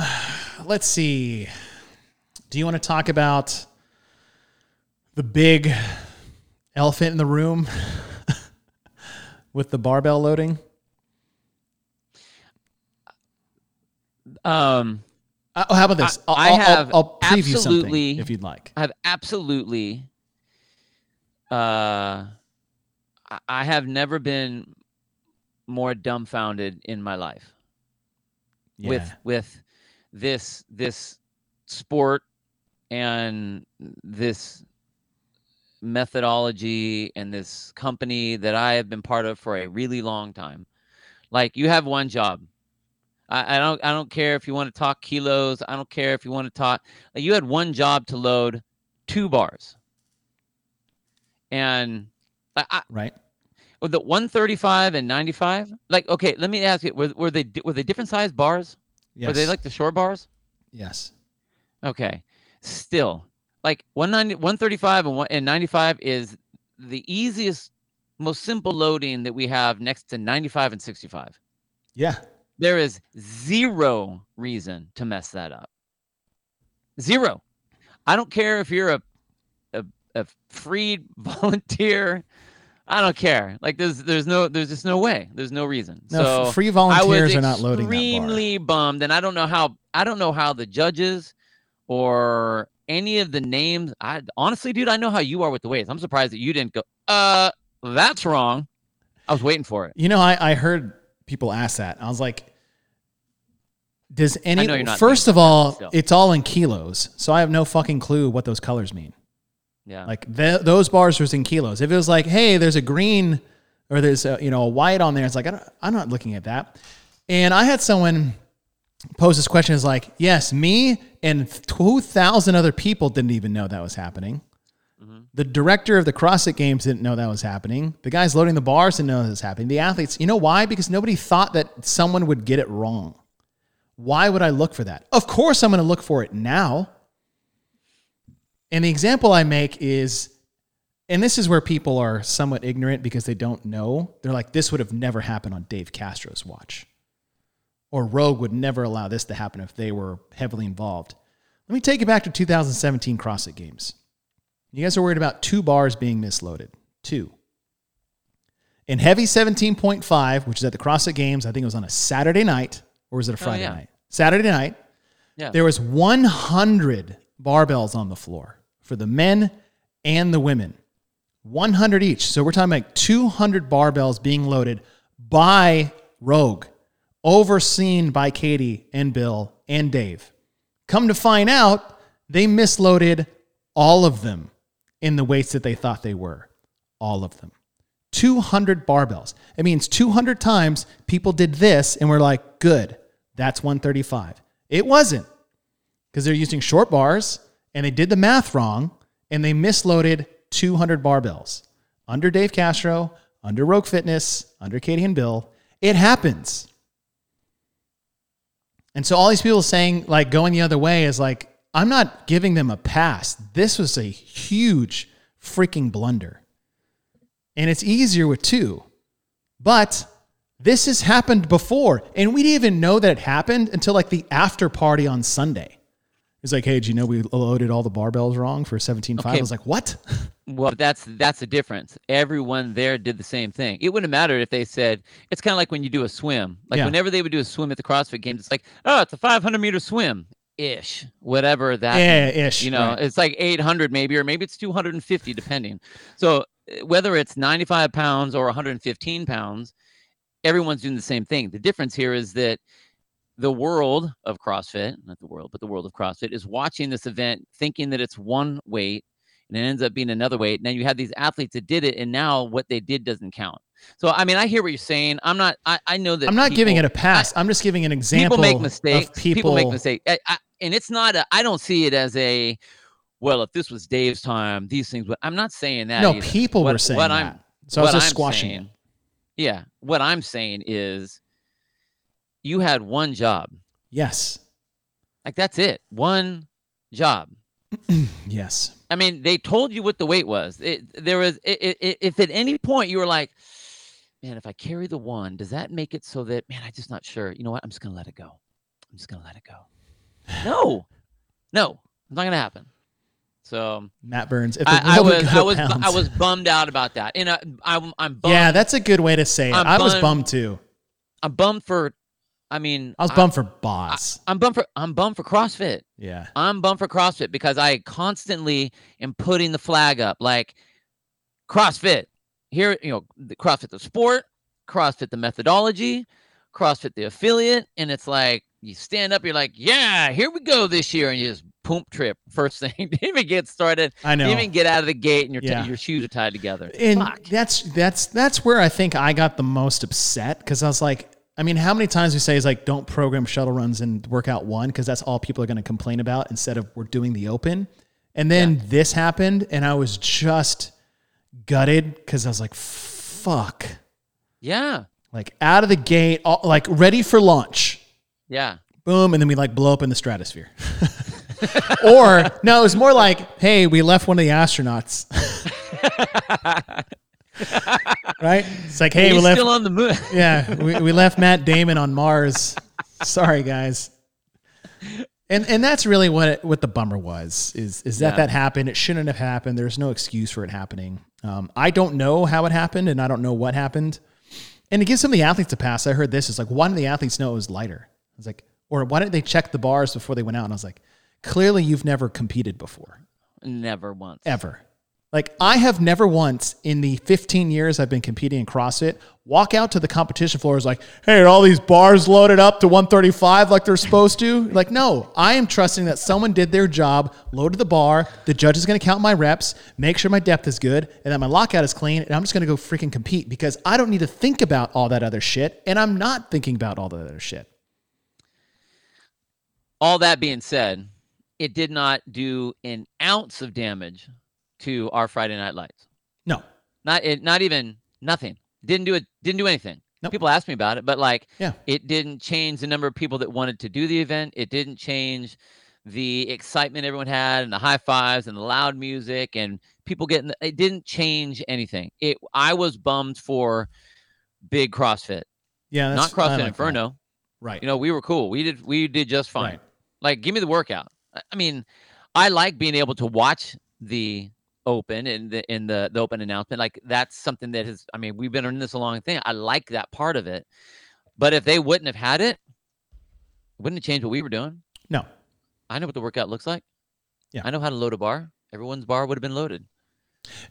let's see. Do you want to talk about the big elephant in the room with the barbell loading?
Um,
Uh, oh, how about this?
I-
I'll,
I have
I'll, I'll preview something if you'd like.
I've absolutely. Uh, I- I have never been more dumbfounded in my life.
Yeah.
with with this this sport and this methodology and this company that I have been part of for a really long time. Like you have one job. I, I don't I don't care if you want to talk kilos. I don't care if you want to talk. Like you had one job to load two bars. And I, I,
right.
with the 135 and 95 like okay let me ask you were, were they were they different size bars
Yes.
were they like the short bars
yes.
okay still like 190 135 and, one, and 95 is the easiest most simple loading that we have next to 95 and 65
Yeah.
there is zero reason to mess that up zero i don't care if you're a a, a freed volunteer. I don't care. Like there's there's no there's just no way. There's no reason.
No,
so
free volunteers are not loading
extremely bummed, and I don't know how I don't know how the judges or any of the names. I honestly, dude, I know how you are with the weights. I'm surprised that you didn't go. Uh, that's wrong. I was waiting for it.
You know, I, I heard people ask that. I was like, does any
know you're not
first of all, it's all in kilos, so I have no fucking clue what those colors mean.
Yeah.
Like th- those bars was in kilos. If it was like, hey, there's a green or there's a, you know a white on there, it's like I don't, I'm not looking at that. And I had someone pose this question is like, yes, me and two thousand other people didn't even know that was happening. The director of the CrossFit Games didn't know that was happening. The guys loading the bars didn't know that was happening. The athletes, you know why? Because nobody thought that someone would get it wrong. Why would I look for that? Of course, I'm going to look for it now. And the example I make is, and this is where people are somewhat ignorant because they don't know. They're like, this would have never happened on Dave Castro's watch. Or Rogue would never allow this to happen if they were heavily involved. Let me take you back to 2017 CrossFit Games. You guys are worried about two bars being misloaded. Two. In heavy 17.5, which is at the CrossFit Games, I think it was on a Saturday night, or was it a oh, Friday
yeah.
night? Saturday night.
Yeah.
There was 100 barbells on the floor for the men and the women. 100 each. So we're talking like 200 barbells being loaded by Rogue, overseen by Katie and Bill and Dave. Come to find out, they misloaded all of them in the weights that they thought they were. All of them. 200 barbells. It means 200 times people did this and we're like, good, that's 135. It wasn't because they're using short bars and they did the math wrong and they misloaded 200 barbells under Dave Castro, under Rogue Fitness, under Katie and Bill. It happens. And so all these people saying like going the other way is like, I'm not giving them a pass. This was a huge freaking blunder. And it's easier with two. But this has happened before. And we didn't even know that it happened until like the after party on Sunday. It's like, hey, do you know we loaded all the barbells wrong for 17.5? I was like, what?
Well, that's that's the difference. Everyone there did the same thing. It wouldn't have mattered if they said it's kind of like when you do a swim. Like
Yeah.
whenever they would do a swim at the CrossFit Games, it's like, oh, it's a 500 meter swim ish, whatever that.
yeah, ish.
You know,
right.
it's like 800 maybe, or maybe it's 250 depending. So uh, whether it's 95 pounds or 115 pounds, everyone's doing the same thing. The difference here is that the world of CrossFit, not the world, but the world of CrossFit is watching this event thinking that it's one weight and it ends up being another weight. And then you have these athletes that did it, and now what they did doesn't count. So I mean, I hear what you're saying. I'm not. I, I know that
I'm not giving it a pass. I, am just giving an example
people make mistakes.
of people.
make mistakes, I, I, and it's not. A, I don't see it as a. Well, if this was Dave's time, these things. But I'm not saying that.
No,
either.
people
What-
were saying
what
that.
I'm-
so I was just
I'm
squashing
saying- Yeah, what I'm saying is, you had one job.
Yes.
Like that's it. One job.
Yes.
I mean, they told you what the weight was. It, there was, i i i- if at any point you were like, man, if I carry the one, does that make it so that, man, I'm just not sure. You know what? I'm just going to let it go. I'm just going to let it go. No, no, it's not going to happen. So
Matt Burns. If
I, I was, I was,
to
I was bummed out about that. And I, I'm, I'm bummed.
Yeah, that's a good way to say it.
I'm
I was
bummed-
bummed too.
I'm bummed for, I mean,
I was bummed for Boss.
I'm bummed for, I'm bummed for CrossFit.
yeah.
I'm bummed for CrossFit because I constantly am putting the flag up like CrossFit. Here, you know, the CrossFit the sport, CrossFit the methodology, CrossFit the affiliate, and it's like you stand up, you're like, yeah, here we go this year, and you just poop trip first thing. Didn't even get started.
I know.
Didn't even get out of the gate, and your t- your shoes are tied together.
and
Fuck.
that's that's that's where I think I got the most upset because I was like, I mean, how many times we say is like, don't program shuttle runs and workout one because that's all people are going to complain about instead of we're doing the open. And then this happened, and I was just gutted because I was like, fuck,
Yeah,
like out of the gate, all, like ready for launch.
yeah.
boom, and then we like blow up in the stratosphere. or no, it was more like, hey, we left one of the astronauts. right? It's like, hey, we
He's
left.
still on the moon.
yeah, we, we left Matt Damon on Mars. Sorry, guys. And and that's really what it, what the bummer was is is that
Yeah.
that happened. It shouldn't have happened. There's no excuse for it happening. Um, I don't know how it happened, and I don't know what happened. And to give some of the athletes a pass, I heard this is like, why didn't the athletes know it was lighter? I was like, or why didn't they check the bars before they went out? And I was like, clearly you've never competed before,
Never once.
ever. Like I have never once in the 15 years I've been competing in CrossFit walk out to the competition floor is like, hey, are all these bars loaded up to 135 like they're supposed to? Like, no, I am trusting that someone did their job, loaded the bar, the judge is going to count my reps, make sure my depth is good, and that my lockout is clean, and I'm just going to go freaking compete because I don't need to think about all that other shit, and I'm not thinking about all that other shit.
All that being said, it did not do an ounce of damage to our Friday night lights.
No.
Not it. Not even nothing. Didn't do it. Didn't do anything.
Nope.
People asked me about it, but like,
Yeah.
it didn't change the number of people that wanted to do the event. It didn't change the excitement everyone had and the high fives and the loud music and people getting. The, it didn't change anything. It. I was bummed for big CrossFit,
Yeah,
not CrossFit
like that.
Inferno.
Right.
You know, we were cool. We did. We did just fine.
Right.
Like, give me the workout. I mean, I like being able to watch the open in the in the the open announcement. Like that's something that has. I mean, we've been in this a long thing. I like that part of it. But if they wouldn't have had it, it wouldn't have changed what we were doing.
No.
I know what the workout looks like.
Yeah.
I know how to load a bar. Everyone's bar would have been loaded.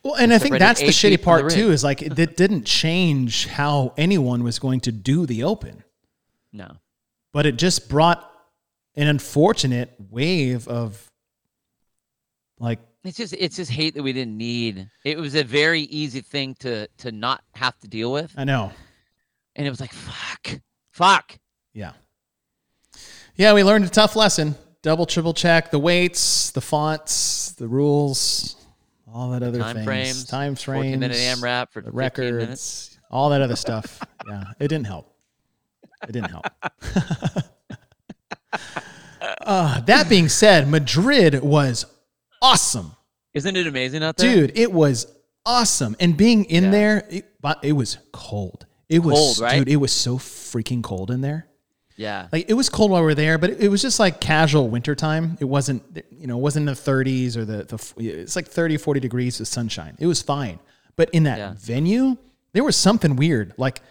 Well, and I think that's the shitty
from the
part too. Is like it it didn't change how anyone was going to do the open,
No.
but it just brought an unfortunate wave of like
It's just it's just hate that we didn't need. It was a very easy thing to to not have to deal with.
I know,
And it was like, fuck. Fuck.
yeah, yeah. We learned a tough lesson. Double, triple check the weights, the fonts, the rules, all that other
Time
things.
frames,
time
14
frames,
minute AMRAP for
the
15
records, all that other stuff. Yeah, it didn't help. It didn't help. uh, that being said, Madrid was awesome,
Isn't it amazing out there?
dude. It was awesome, and being in
Yeah.
there, it, but it was cold. It was
Cold, right?
dude. It was so freaking cold in there.
Yeah.
Like it was cold while we were there, but it, it was just like casual wintertime. It wasn't, you know, it wasn't in the 30s or the, the it's like 30, 40 degrees with sunshine. It was fine. But in that
Yeah.
venue, there was something weird. Like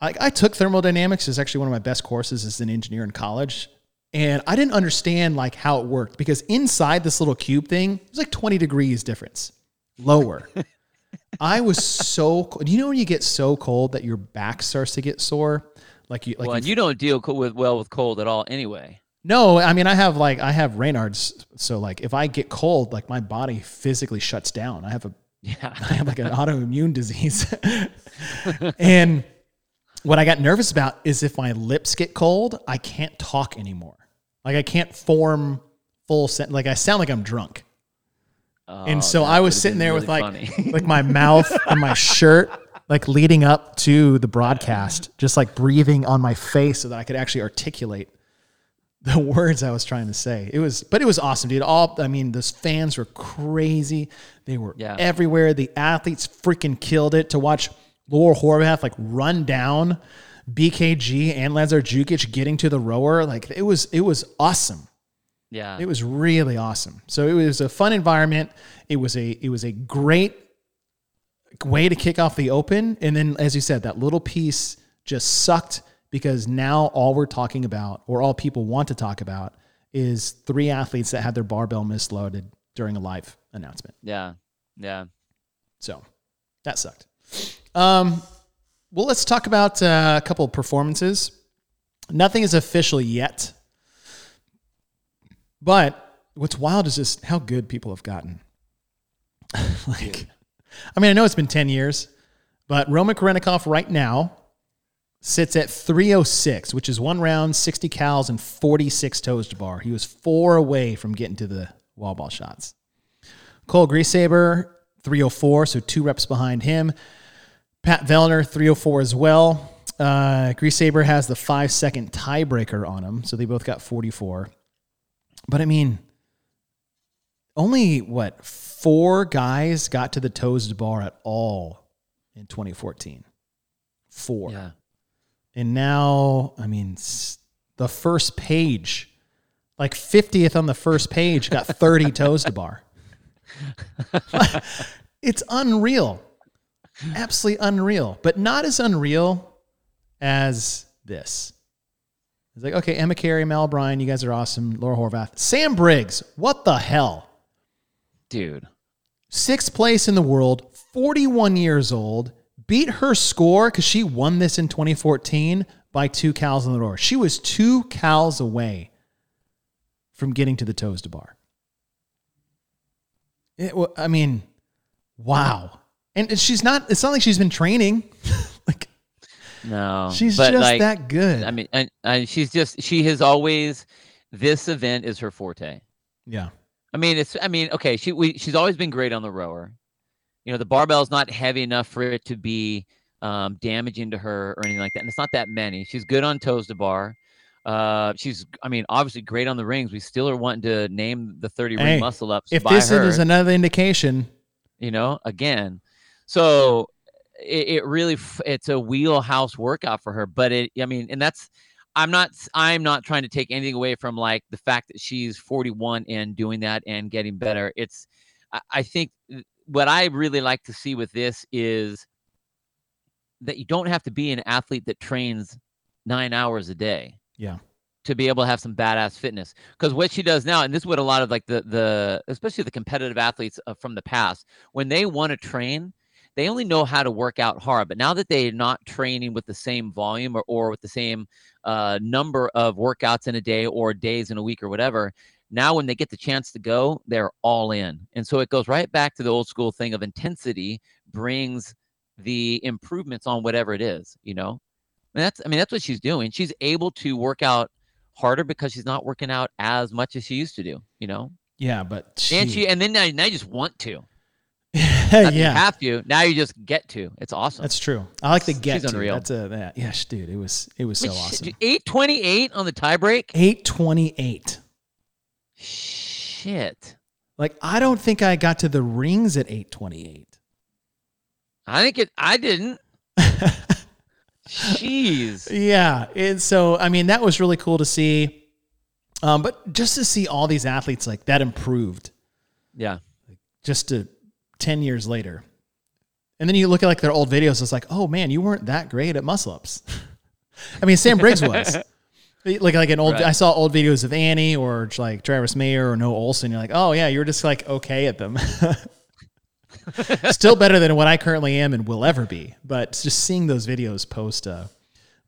I, I took thermodynamics. It's actually one of my best courses as an engineer in college. And I didn't understand like how it worked because inside this little cube thing, it was like 20 degrees difference lower. I was so cold. Do you know when you get so cold that your back starts to get sore? Like you, like
well,
you
and you don't deal with well with cold at all anyway.
no, I mean I have like I have Raynaud's, so like if I get cold, like my body physically shuts down. I have a
Yeah.
I have like an autoimmune disease. and what I got nervous about is if my lips get cold, I can't talk anymore. Like I can't form full sent like I sound like I'm drunk. and
Oh,
so I was sitting there
really
with like
funny.
like my mouth and my shirt like leading up to the broadcast, just like breathing on my face so that I could actually articulate the words I was trying to say. It was, but it was awesome, dude. All I mean, those fans were crazy. They were
Yeah.
everywhere. The athletes freaking killed it to watch Laura Horvath like run down BKG and Lazar Jukic getting to the rower. Like it was, it was awesome.
yeah.
It was really awesome. So it was a fun environment. It was a it was a great way to kick off the open. And then as you said, that little piece just sucked because now all we're talking about, or all people want to talk about, is three athletes that had their barbell misloaded during a live announcement.
yeah. Yeah.
So that sucked. Um, well, let's talk about uh, a couple of performances. Nothing is official yet, but what's wild is just how good people have gotten. like, I mean, I know it's been ten years, but Roman Khrennikov right now sits at 306, which is one round, 60 cals, and 46 toes to bar. He was four away from getting to the wall ball shots. Cole Greashaber, 304, so two reps behind him. Pat Vellner, 304 as well. Uh, Greashaber has the five second tiebreaker on him, so they both got 44. But I mean, only what four guys got to the toes to bar at all in 2014? Four.
Yeah.
And now, I mean, the first page like 50th on the first page, got 30 toes to bar. it's unreal. Absolutely unreal, but not as unreal as this. It's like, okay, Emma Cary, Mal O'Brien, you guys are awesome. Laura Horvath. Sam Briggs, what the hell?
Dude.
Sixth place in the world, 41 years old, beat her score because she won this in 2014 by two cals on the door. She was two cals away from getting to the toes to bar. It, I mean, wow. And she's not, it's not like she's been training. like,
no,
she's just like, that good.
I mean, and, and she's just, she has always, this event is her forte.
Yeah.
I mean, it's, I mean, okay, she, we, she's always been great on the rower. You know, the barbell is not heavy enough for it to be um, damaging to her or anything like that. And it's not that many. She's good on toes to bar. Uh, she's, I mean, obviously great on the rings. We still are wanting to name the 30 ring muscle ups.
If this
her,
is another indication,
you know, again, so it, it really, it's a wheelhouse workout for her. But it, I mean, and that's, I'm not, I'm not trying to take anything away from like the fact that she's 41 and doing that and getting better. It's, I, I think what I really like to see with this is that you don't have to be an athlete that trains nine hours a day.
Yeah.
To be able to have some badass fitness, because what she does now, and this is what a lot of like the the especially the competitive athletes uh, from the past, when they want to train, they only know how to work out hard. But now that they're not training with the same volume or, or with the same uh, number of workouts in a day or days in a week or whatever, now when they get the chance to go, they're all in. And so it goes right back to the old school thing of intensity brings the improvements on whatever it is, you know? And that's I mean that's what she's doing. She's able to work out harder because she's not working out as much as she used to do, you know?
Yeah, but
she... and she and then you just want to. yeah, you have to. Now you just get to. It's awesome.
That's true. I like the get She's to. Unreal. That's a that. Yes, dude. It was it was so awesome.
Eight twenty eight on the tiebreak.
Eight twenty eight.
Shit.
Like I don't think I got to the rings at eight twenty eight.
I think it. I didn't. Jeez.
Yeah. And so, I mean, that was really cool to see. Um, but just to see all these athletes like that improved.
Yeah.
Just to 10 years later. And then you look at like their old videos, it's like, oh man, you weren't that great at muscle ups. I mean, Sam Briggs was. like like an old right. I saw old videos of Annie or like Travis Mayer or Noah Ohlsen. You're like, oh yeah, you're just like okay at them. Still better than what I currently am and will ever be. But just seeing those videos post uh,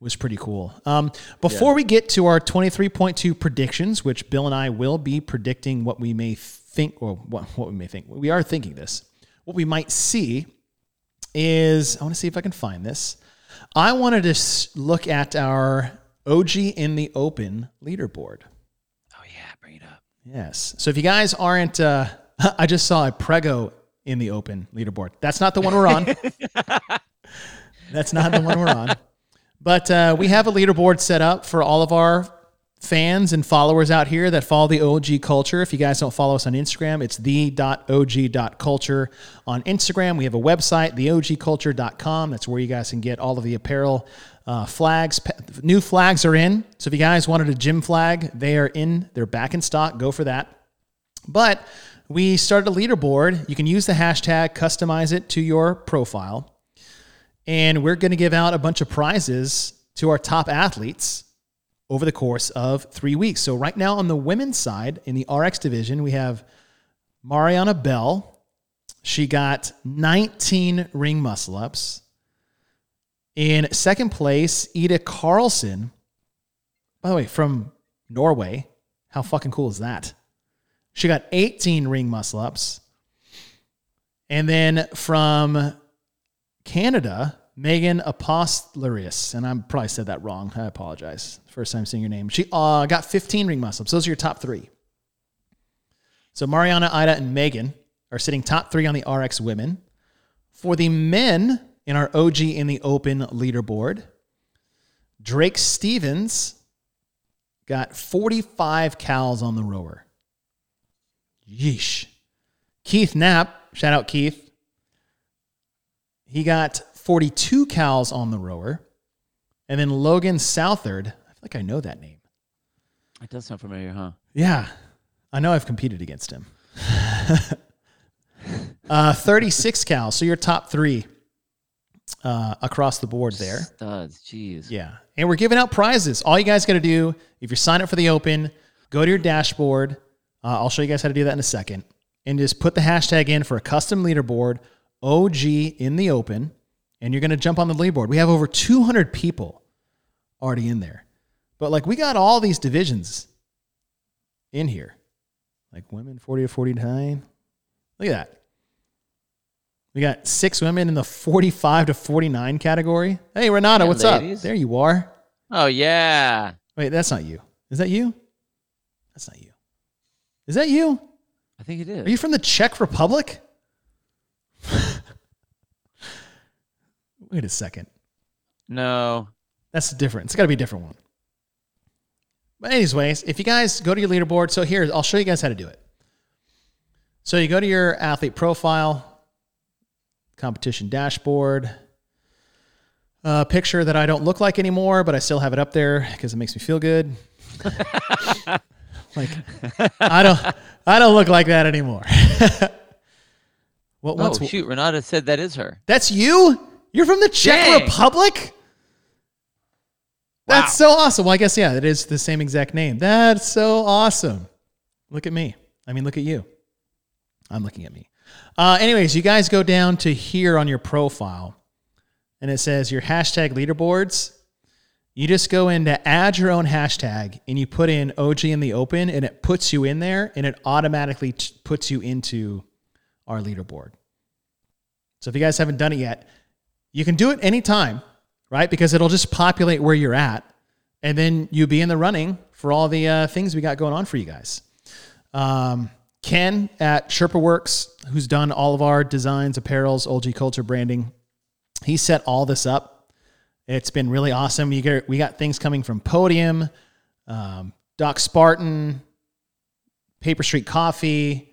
was pretty cool. Um, before yeah. we get to our 23.2 predictions, which Bill and I will be predicting what we may think, or what, what we may think, we are thinking this. What we might see is, I want to see if I can find this. I wanted to look at our OG in the Open leaderboard.
Oh, yeah, bring it up.
Yes. So if you guys aren't, uh, I just saw a Prego in the open leaderboard. That's not the one we're on. That's not the one we're on. But uh, we have a leaderboard set up for all of our fans and followers out here that follow the OG culture. If you guys don't follow us on Instagram, it's the.og.culture on Instagram. We have a website, theogculture.com. That's where you guys can get all of the apparel uh, flags. New flags are in. So if you guys wanted a gym flag, they are in. They're back in stock. Go for that. But we started a leaderboard. You can use the hashtag, customize it to your profile. And we're going to give out a bunch of prizes to our top athletes over the course of three weeks. So, right now on the women's side in the RX division, we have Mariana Bell. She got 19 ring muscle ups. In second place, Ida Carlson. By the way, from Norway. How fucking cool is that? She got 18 ring muscle ups. And then from Canada, Megan Apostolarius, and I probably said that wrong. I apologize. First time seeing your name. She uh, got 15 ring muscle ups. Those are your top three. So Mariana, Ida, and Megan are sitting top three on the RX women. For the men in our OG in the open leaderboard, Drake Stevens got 45 cals on the rower. Yeesh. Keith Knapp, shout out Keith. He got 42 cals on the rower. And then Logan Southard, I feel like I know that name.
It does sound familiar, huh?
Yeah, I know I've competed against him. uh, 36 cals. so your top three uh, across the board there.
Studs, jeez.
Yeah, and we're giving out prizes. All you guys got to do if you sign up for the Open, go to your dashboard. Uh, I'll show you guys how to do that in a second, and just put the hashtag in for a custom leaderboard, OG in the Open, and you're going to jump on the leaderboard. We have over 200 people already in there, but like we got all these divisions in here, like women 40 to 49. Look at that. We got six women in the 45 to 49 category. Hey, Renata,
Yeah,
what's
ladies.
up? There you are.
Oh yeah.
Wait, that's not you. Is that you? That's not you. Is that you?
I think it is.
Are you from the Czech Republic? Wait a second.
no.
That's different. It's got to be a different one. But anyways, if you guys go to your leaderboard, so here I'll show you guys how to do it. So you go to your athlete profile, competition dashboard, a picture that I don't look like anymore, but I still have it up there because it makes me feel good. like I don't, I don't look like that anymore. what?
Oh
What's
shoot, Renata said that is her.
that's you? You're from the Czech
Dang.
Republic? That's so awesome. Well, I guess, yeah, it is the same exact name. That's so awesome. Look at me. I mean, look at you. I'm looking at me. Uh, anyways, you guys go down to here on your profile and it says your hashtag leaderboards. You just go in to add your own hashtag and you put in OG in the open and it puts you in there and it automatically t- puts you into our leaderboard. So if you guys haven't done it yet, you can do it anytime, right? Because it'll just populate where you're at, and then you be in the running for all the uh, things we got going on for you guys. Um, Ken at Sherpa Works, who's done all of our designs, apparels, OG culture branding, he set all this up. It's been really awesome. You get we got things coming from Podium, um, Doc Spartan, Paper Street Coffee.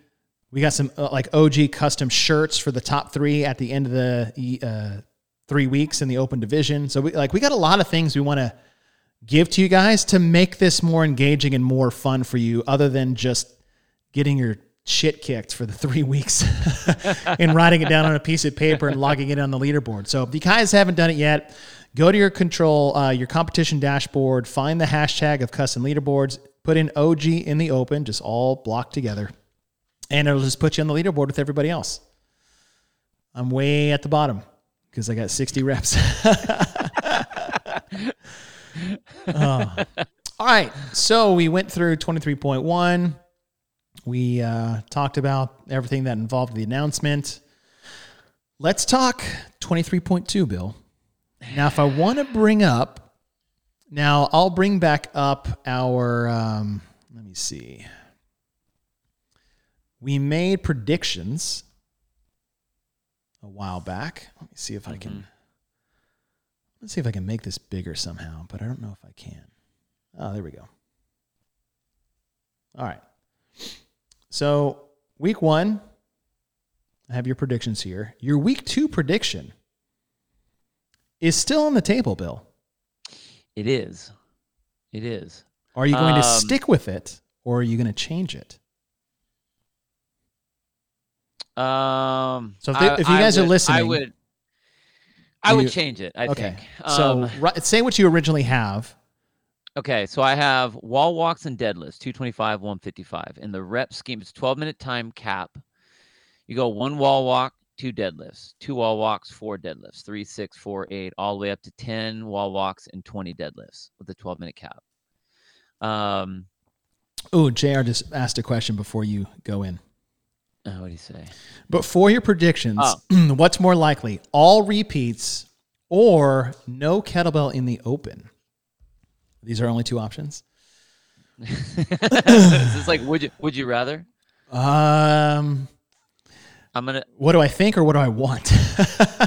We got some uh, like OG custom shirts for the top three at the end of the uh, three weeks in the open division. So we like we got a lot of things we want to give to you guys to make this more engaging and more fun for you, other than just getting your shit kicked for the three weeks and writing it down on a piece of paper and logging it on the leaderboard. So if you guys haven't done it yet, go to your control, uh, your competition dashboard, find the hashtag of custom leaderboards, put in OG in the open, just all blocked together, and it'll just put you on the leaderboard with everybody else. I'm way at the bottom because I got 60 reps. Oh. All right. So we went through 23.1. We uh, talked about everything that involved the announcement. Let's talk 23.2, Bill. Now, if I want to bring up, now I'll bring back up our, um, let me see. We made predictions a while back. Let me see if I can. Let's see if I can make this bigger somehow, but I don't know if I can. Oh, there we go. All right. So, week one, I have your predictions here. Your week two prediction is still on the table, Bill.
It is. It is.
Are you going to
Um,
stick with it or are you going to change it?
Um.
So if they-
I-
if you guys are
listening, I would. I
you-
would change it. I
okay.
think.
so,
Um,
ri- say what you originally have.
Okay, so I have wall walks and deadlifts, 225, 155. In the rep scheme, it's 12 minute time cap. You go one wall walk, two deadlifts, two wall walks, four deadlifts, three, six, four, eight, all the way up to 10 wall walks and 20 deadlifts with a 12 minute cap. Um,
Oh, JR just asked a question before you go in.
Oh, what do you say?
But for your predictions,
Oh.
what's more likely? All repeats or no kettlebell in the open? These are only two options.
it's like would you would you rather?
Um,
I'm gonna
what do I think or what do I want?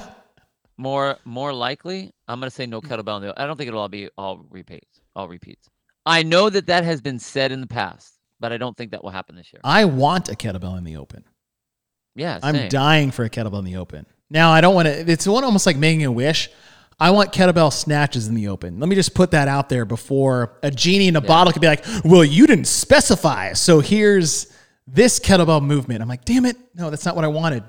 more more likely. I'm gonna say no kettlebell. in the- open. I don't think it'll all be all repeats. All repeats. I know that that has been said in the past, but I don't think that will happen this year.
I want a kettlebell in the open.
Yeah,
I'm
same.
dying for a kettlebell in the open. Now I don't want to. It's one almost like making a wish. I want kettlebell snatches in the open. Let me just put that out there before a genie in a bottle could be like, well, you didn't specify. So here's this kettlebell movement. I'm like, damn it. No, that's not what I wanted.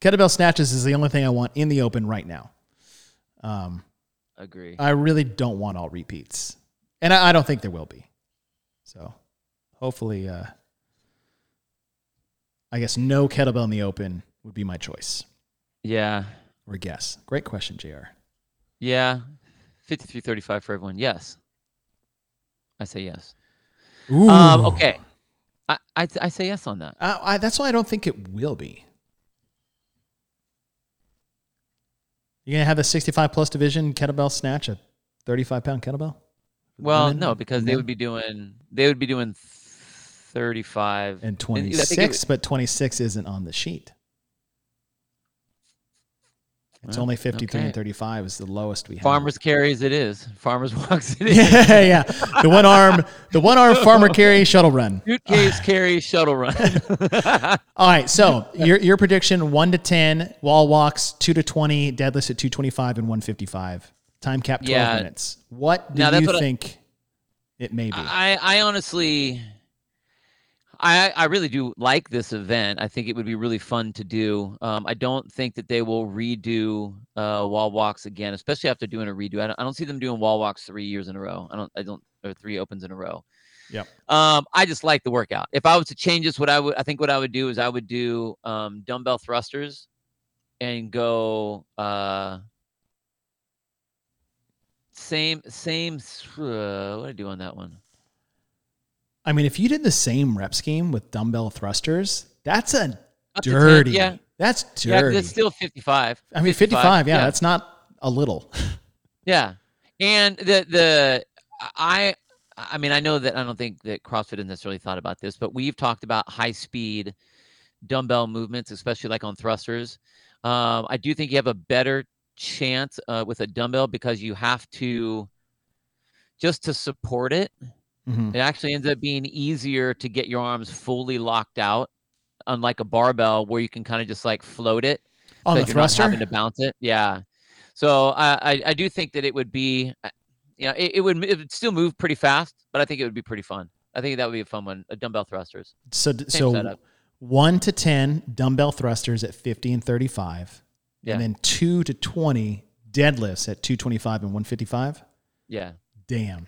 Kettlebell snatches is the only thing I want in the open right now. Um,
Agree.
I really don't want all repeats. And I, I don't think there will be. So hopefully, uh, I guess no kettlebell in the open would be my choice
yeah.
or guess. Great question, JR.
Yeah. 5335 for everyone. Yes. I say yes.
Ooh.
Um, okay. I, I, I say yes on that.
Uh, I, that's why I don't think it will be. You're gonna have the 65 plus division kettlebell snatch a 35 pound kettlebell.
Well, no, because they would be doing they would be doing 35
and
I think it
26,
would-
but 26 isn't on the sheet. It's
Well,
only 53 and 35 is the lowest we have.
Farmers carries it is. Farmers walks it is.
yeah, yeah. The one arm, the one arm farmer carry shuttle run.
Suitcase carry shuttle run.
All right. So your your prediction: one to ten wall walks, two to twenty deadlifts at 225 and 155. Time cap 12
Yeah.
minutes. What do
Now,
you
what I-
think it may be?
I, I honestly, I, I really do like this event. I think it would be really fun to do. Um, I don't think that they will redo uh, wall walks again, especially after doing a redo. I don't, I don't see them doing wall walks three years in a row. I don't, I don't, or three opens in a row.
Yep.
Um, I just like the workout. If I was to change this, what I would, I think what I would do is I would do um, dumbbell thrusters, and go uh, same, same. Uh, what did I do on that one?
I mean, if you did the same rep scheme with dumbbell thrusters, that's a
Up to 10,
dirty.
yeah.
That's
Yeah,
dirty.
it's still 55.
I mean, 55. yeah, that's not a little.
Yeah. And the the I I mean, I know that I don't think that CrossFit has necessarily thought about this, but we've talked about high speed dumbbell movements, especially like on thrusters. Um, I do think you have a better chance uh, with a dumbbell because you have to just to support it.
Mhm.
It actually ends up being easier to get your arms fully locked out, unlike a barbell where you can kind of just like float it.
On the
you're not
thruster,
having to bounce it. Yeah. So I I, I do think that it would be, uh, you know, it, it would it would still move pretty fast, but I think it would be pretty fun. I think that would be a fun one. A dumbbell thrusters.
so
Same
so
setup.
one to ten dumbbell thrusters at 50 and 35,
Yeah.
and then two to 20 deadlifts at 225 and 155.
Yeah.
Damn.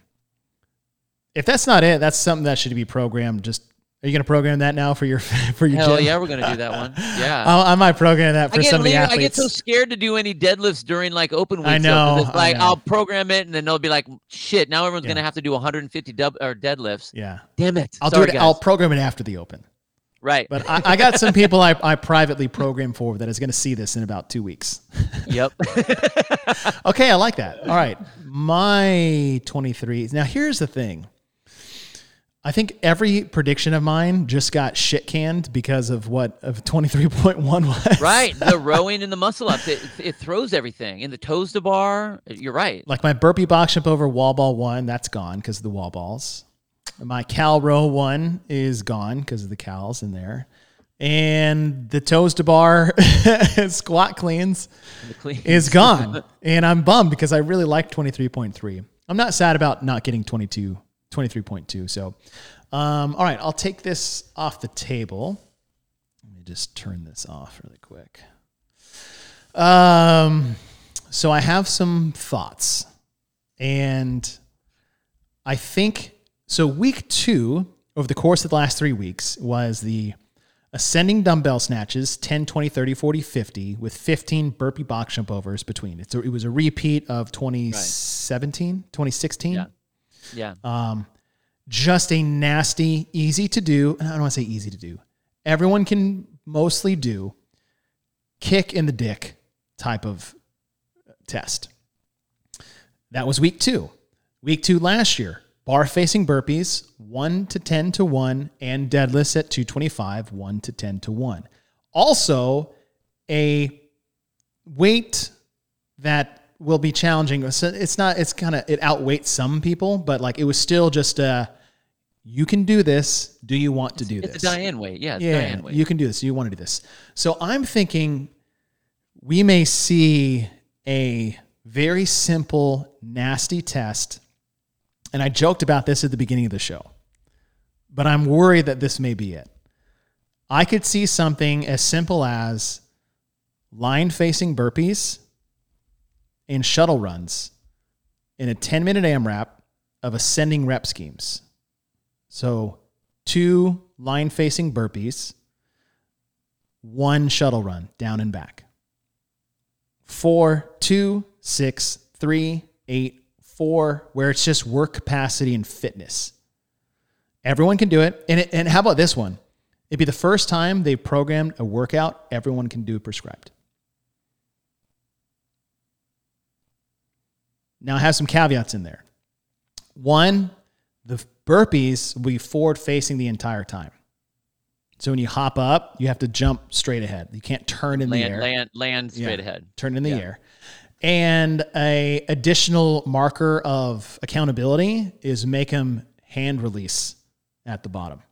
If that's not it, that's something that should be programmed. Just are you going to program that now for your for your
Hell
gym?
yeah, we're gonna do that one. Yeah.
I, I might program that for some of the athletes.
I get so scared to do any deadlifts during like open weeks.
I know,
It's like. I'll program it, and then they'll be like, "Shit!" Now everyone's
Yeah.
gonna have to do 150 dub or deadlifts.
yeah,
Damn it!
I'll
Sorry,
do it.
Guys.
I'll program it after the open.
right.
But I, I got some people I, I privately program for that is going to see this in about two weeks.
yep.
Okay, I like that. All right. My 23. Now, here's the thing. I think every prediction of mine just got shit canned because of what of 23.1 was.
right. The rowing and the muscle ups, it, it throws everything. In the toes to bar, you're right.
Like my burpee box jump over wall ball one, that's gone because of the wall balls. My cal row one is gone because of the cals in there. And the toes to bar squat cleans
The clean.
is gone. and I'm bummed because I really like 23.3. I'm not sad about not getting 22, 23.2. So, um, all right, I'll take this off the table. Let me just turn this off really quick. Um, so I have some thoughts, and I think so. Week two, over the course of the last three weeks, was the ascending dumbbell snatches 10 20 30 40 50 with 15 burpee box jump overs between it's a, it was a repeat of 2017 2016
Yeah. Yeah.
um, just a nasty easy to do and i don't want to say easy to do. Everyone can mostly do kick in the dick type of test. That was week two. Week two last year bar facing burpees 1 to 10 to 1 and deadlifts at 225 1 to 10 to 1 also a weight that will be challenging so it's not it's kind of it outweights some people but like it was still just uh you can do this do you want to do
It's
this
a Diane weight. Yeah. It's
yeah,
Diane
you can do this. You want to do this. So I'm thinking we may see a very simple, nasty test. And I joked about this at the beginning of the show, but I'm worried that this may be it. I could see something as simple as line facing burpees and shuttle runs in a 10 minute AMRAP of ascending rep schemes. So, two line facing burpees, one shuttle run down and back. Four, two, six, three, eight, four, where it's just work capacity and fitness. Everyone can do it. And, it, and how about this one? It'd be the first time they programmed a workout everyone can do prescribed. Now, I have some caveats in there. One, the burpees will be forward facing the entire time. So when you hop up, you have to jump straight ahead. You can't turn in
land,
the air.
Land, land straight
Yeah.
ahead.
Turn in the
Yeah.
air. And a additional marker of accountability is make them hand release at the bottom.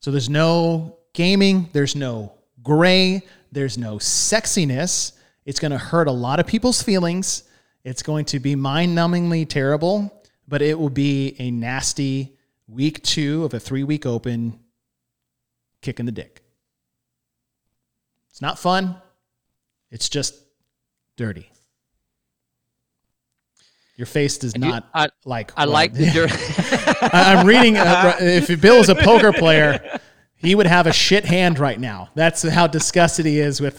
So there's no gaming, there's no gray, there's no sexiness. It's going to hurt a lot of people's feelings. It's going to be mind numbingly terrible, but it will be a nasty week two of a three week open kick in the dick. It's not fun. It's just dirty. Your face does
do-
not
I-
like.
I
well,
like the dirt.
I- I'm reading. Uh, if Bill is a poker player, he would have a shit hand right now. That's how disgusted he is with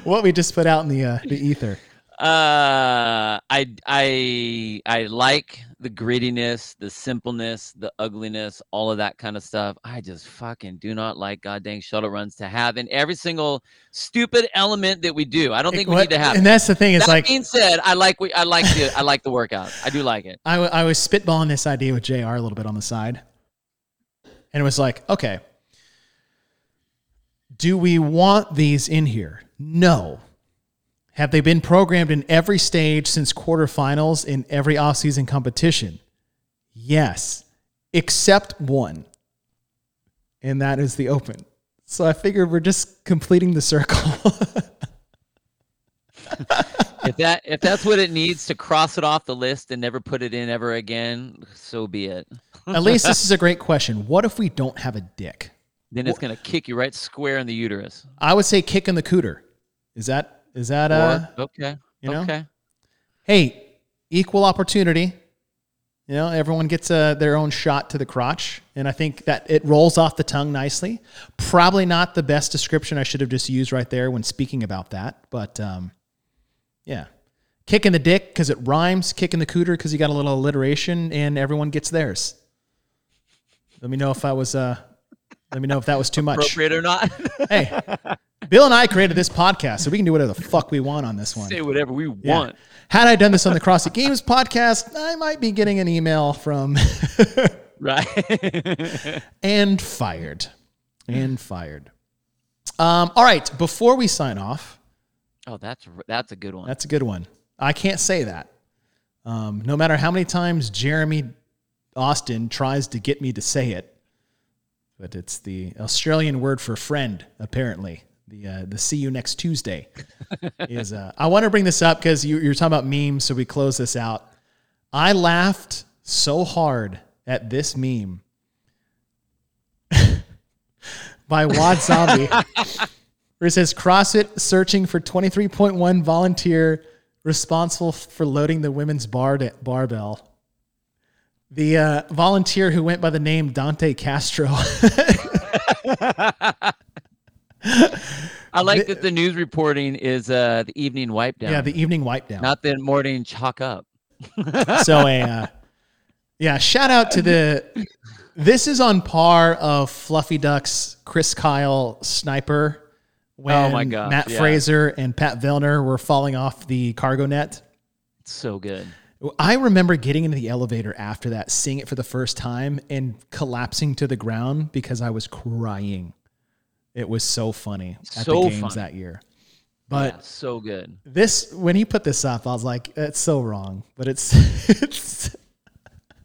what we just put out in the uh, the ether.
Uh, I I I like the grittiness, the simpleness, the ugliness, all of that kind of stuff. I just fucking do not like goddamn shuttle runs to have in every single stupid element that we do. I don't think we need to have.
and that's the thing. It's
that
like
being said, I like we I like the I like the workout. I do like it.
I, w- I was spitballing this idea with JR a little bit on the side. And it was like, okay, do we want these in here? No. Have they been programmed in every stage since quarterfinals in every offseason competition? Yes, except one. And that is the open. So I figured we're just completing the circle.
If that if that's what it needs to cross it off the list and never put it in ever again, so be it.
At least this is a great question. What if we don't have a dick?
Then it's gonna kick you right square in the uterus.
I would say kick in the cooter. Is that is that uh
Or- okay.
you know?
Okay.
hey, equal opportunity. You know, everyone gets uh, their own shot to the crotch, and I think that it rolls off the tongue nicely. Probably not the best description I should have just used right there when speaking about that, but um, yeah, kick in the dick because it rhymes. Kick in the cooter because you got a little alliteration, and everyone gets theirs. Let me know if I was. Uh, let me know if that was too much.
Appropriate or not.
Hey, Bill and I created this podcast, so we can do whatever the fuck we want on this one.
Say whatever we
Yeah.
want.
Had I done this on the CrossFit Games podcast, I might be getting an email from
Right.
and fired. And fired. Um, all right, before we sign off,
oh, that's that's a good one.
that's a good one. I can't say that. Um, no matter how many times Jeremy Austin tries to get me to say it, but it's the Australian word for friend, apparently. The uh, the see you next Tuesday is. Uh, I want to bring this up because you, you're talking about memes, so we close this out. I laughed so hard at this meme by Wad Zombie, where it says CrossFit searching for 23.1 volunteer responsible for loading the women's bar barbell. The uh, volunteer who went by the name Dante Castro.
I like that the news reporting is uh, the evening wipe down,
yeah, the evening wipe down.
not the morning chalk up.
so a uh, yeah, shout out to the. This is on par of Fluffy Duck's Chris Kyle sniper when
Oh my gosh,
Matt
yeah.
Fraser and Pat Vellner were falling off the cargo net.
It's So good.
I remember getting into the elevator after that, seeing it for the first time, and collapsing to the ground because I was crying. It was so funny at
So
the games
funny.
that year. But
yeah, so good.
this, when he put this up, I was like, "It's so wrong," but it's it's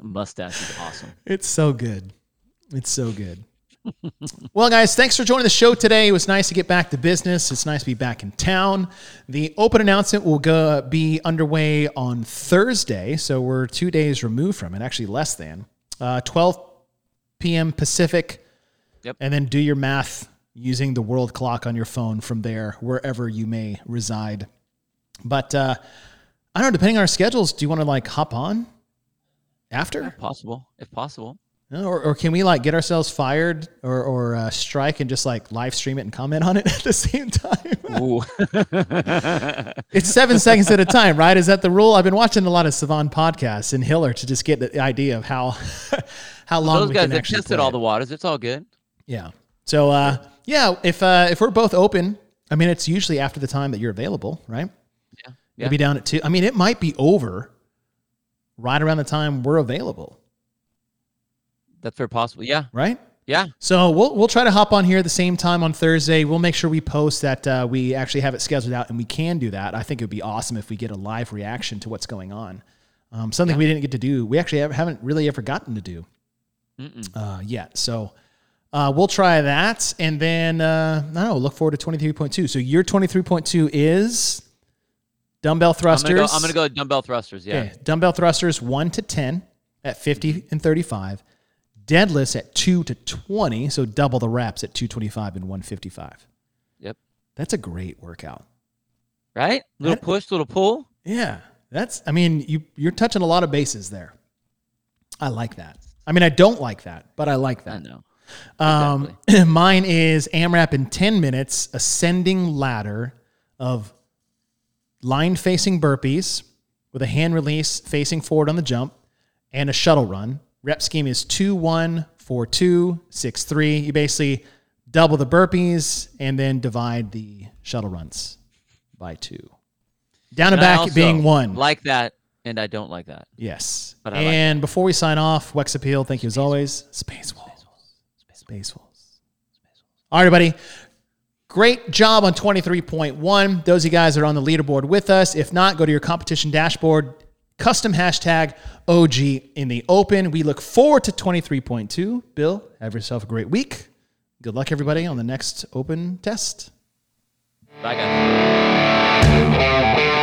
Mustache is awesome.
it's so good. It's so good. Well, guys, thanks for joining the show today. It was nice to get back to business. It's nice to be back in town. The open announcement will go be underway on Thursday, so we're two days removed from it, actually less than uh, 12 p.m. Pacific.
Yep.
And then do your math using the world clock on your phone from there, wherever you may reside. But uh, I don't know. Depending on our schedules, do you want to like hop on after?
If possible, if possible.
Or, or can we like get ourselves fired or, or uh, strike and just like live stream it and comment on it at the same time? It's seven seconds at a time, right? Is that the rule? I've been watching a lot of Savan podcasts and Hiller to just get the idea of how how long
Those
we
guys
can
that tested all the waters. It's all good.
Yeah. So uh, yeah, if uh, if we're both open, I mean, it's usually after the time that you're available, right?
Yeah.
Maybe down at two. I mean, it might be over right around the time we're available,
That's very possible. Yeah.
right?
Yeah.
So we'll we'll try to hop on here at the same time on Thursday. We'll make sure we post that uh, we actually have it scheduled out, and we can do that. I think it would be awesome if we get a live reaction to what's going on. Um, something we didn't get to do. We actually have, haven't really ever gotten to do uh, yet. So uh, we'll try that, and then uh, I don't know. Look forward to twenty three point two. So your twenty three point two is dumbbell
I'm
thrusters.
gonna, go, I'm gonna go dumbbell thrusters. Yeah.
Okay, dumbbell thrusters one to ten at 50 and thirty five. Deadlifts at two to twenty, so double the reps at two twenty five and one fifty five.
Yep.
That's a great workout.
Right. Little
That-
push, little pull.
Yeah, that's. I mean, you you're touching a lot of bases there. I like that. I mean, I don't like that, but I like
I
that.
know.
Um, mine is AMRAP in 10 minutes, ascending ladder of line facing burpees with a hand release facing forward on the jump and a shuttle run. Rep scheme is 2 1, 4 2, 6 3. You basically double the burpees and then divide the shuttle runs by two. Down and
And
back being one.
Like that, and I don't like that.
Yes.
But I like
and before we sign off, Wex Appeal, thank you as always. Space Wolves. Space Wolves. Space, Space Wolves. All right, everybody. Great job on 23.1. Those of you guys that are on the leaderboard with us. If not, go to your competition dashboard, custom hashtag OG in the open. We look forward to 23.2. Bill, have yourself a great week. Good luck, everybody, on the next open test.
Bye, guys.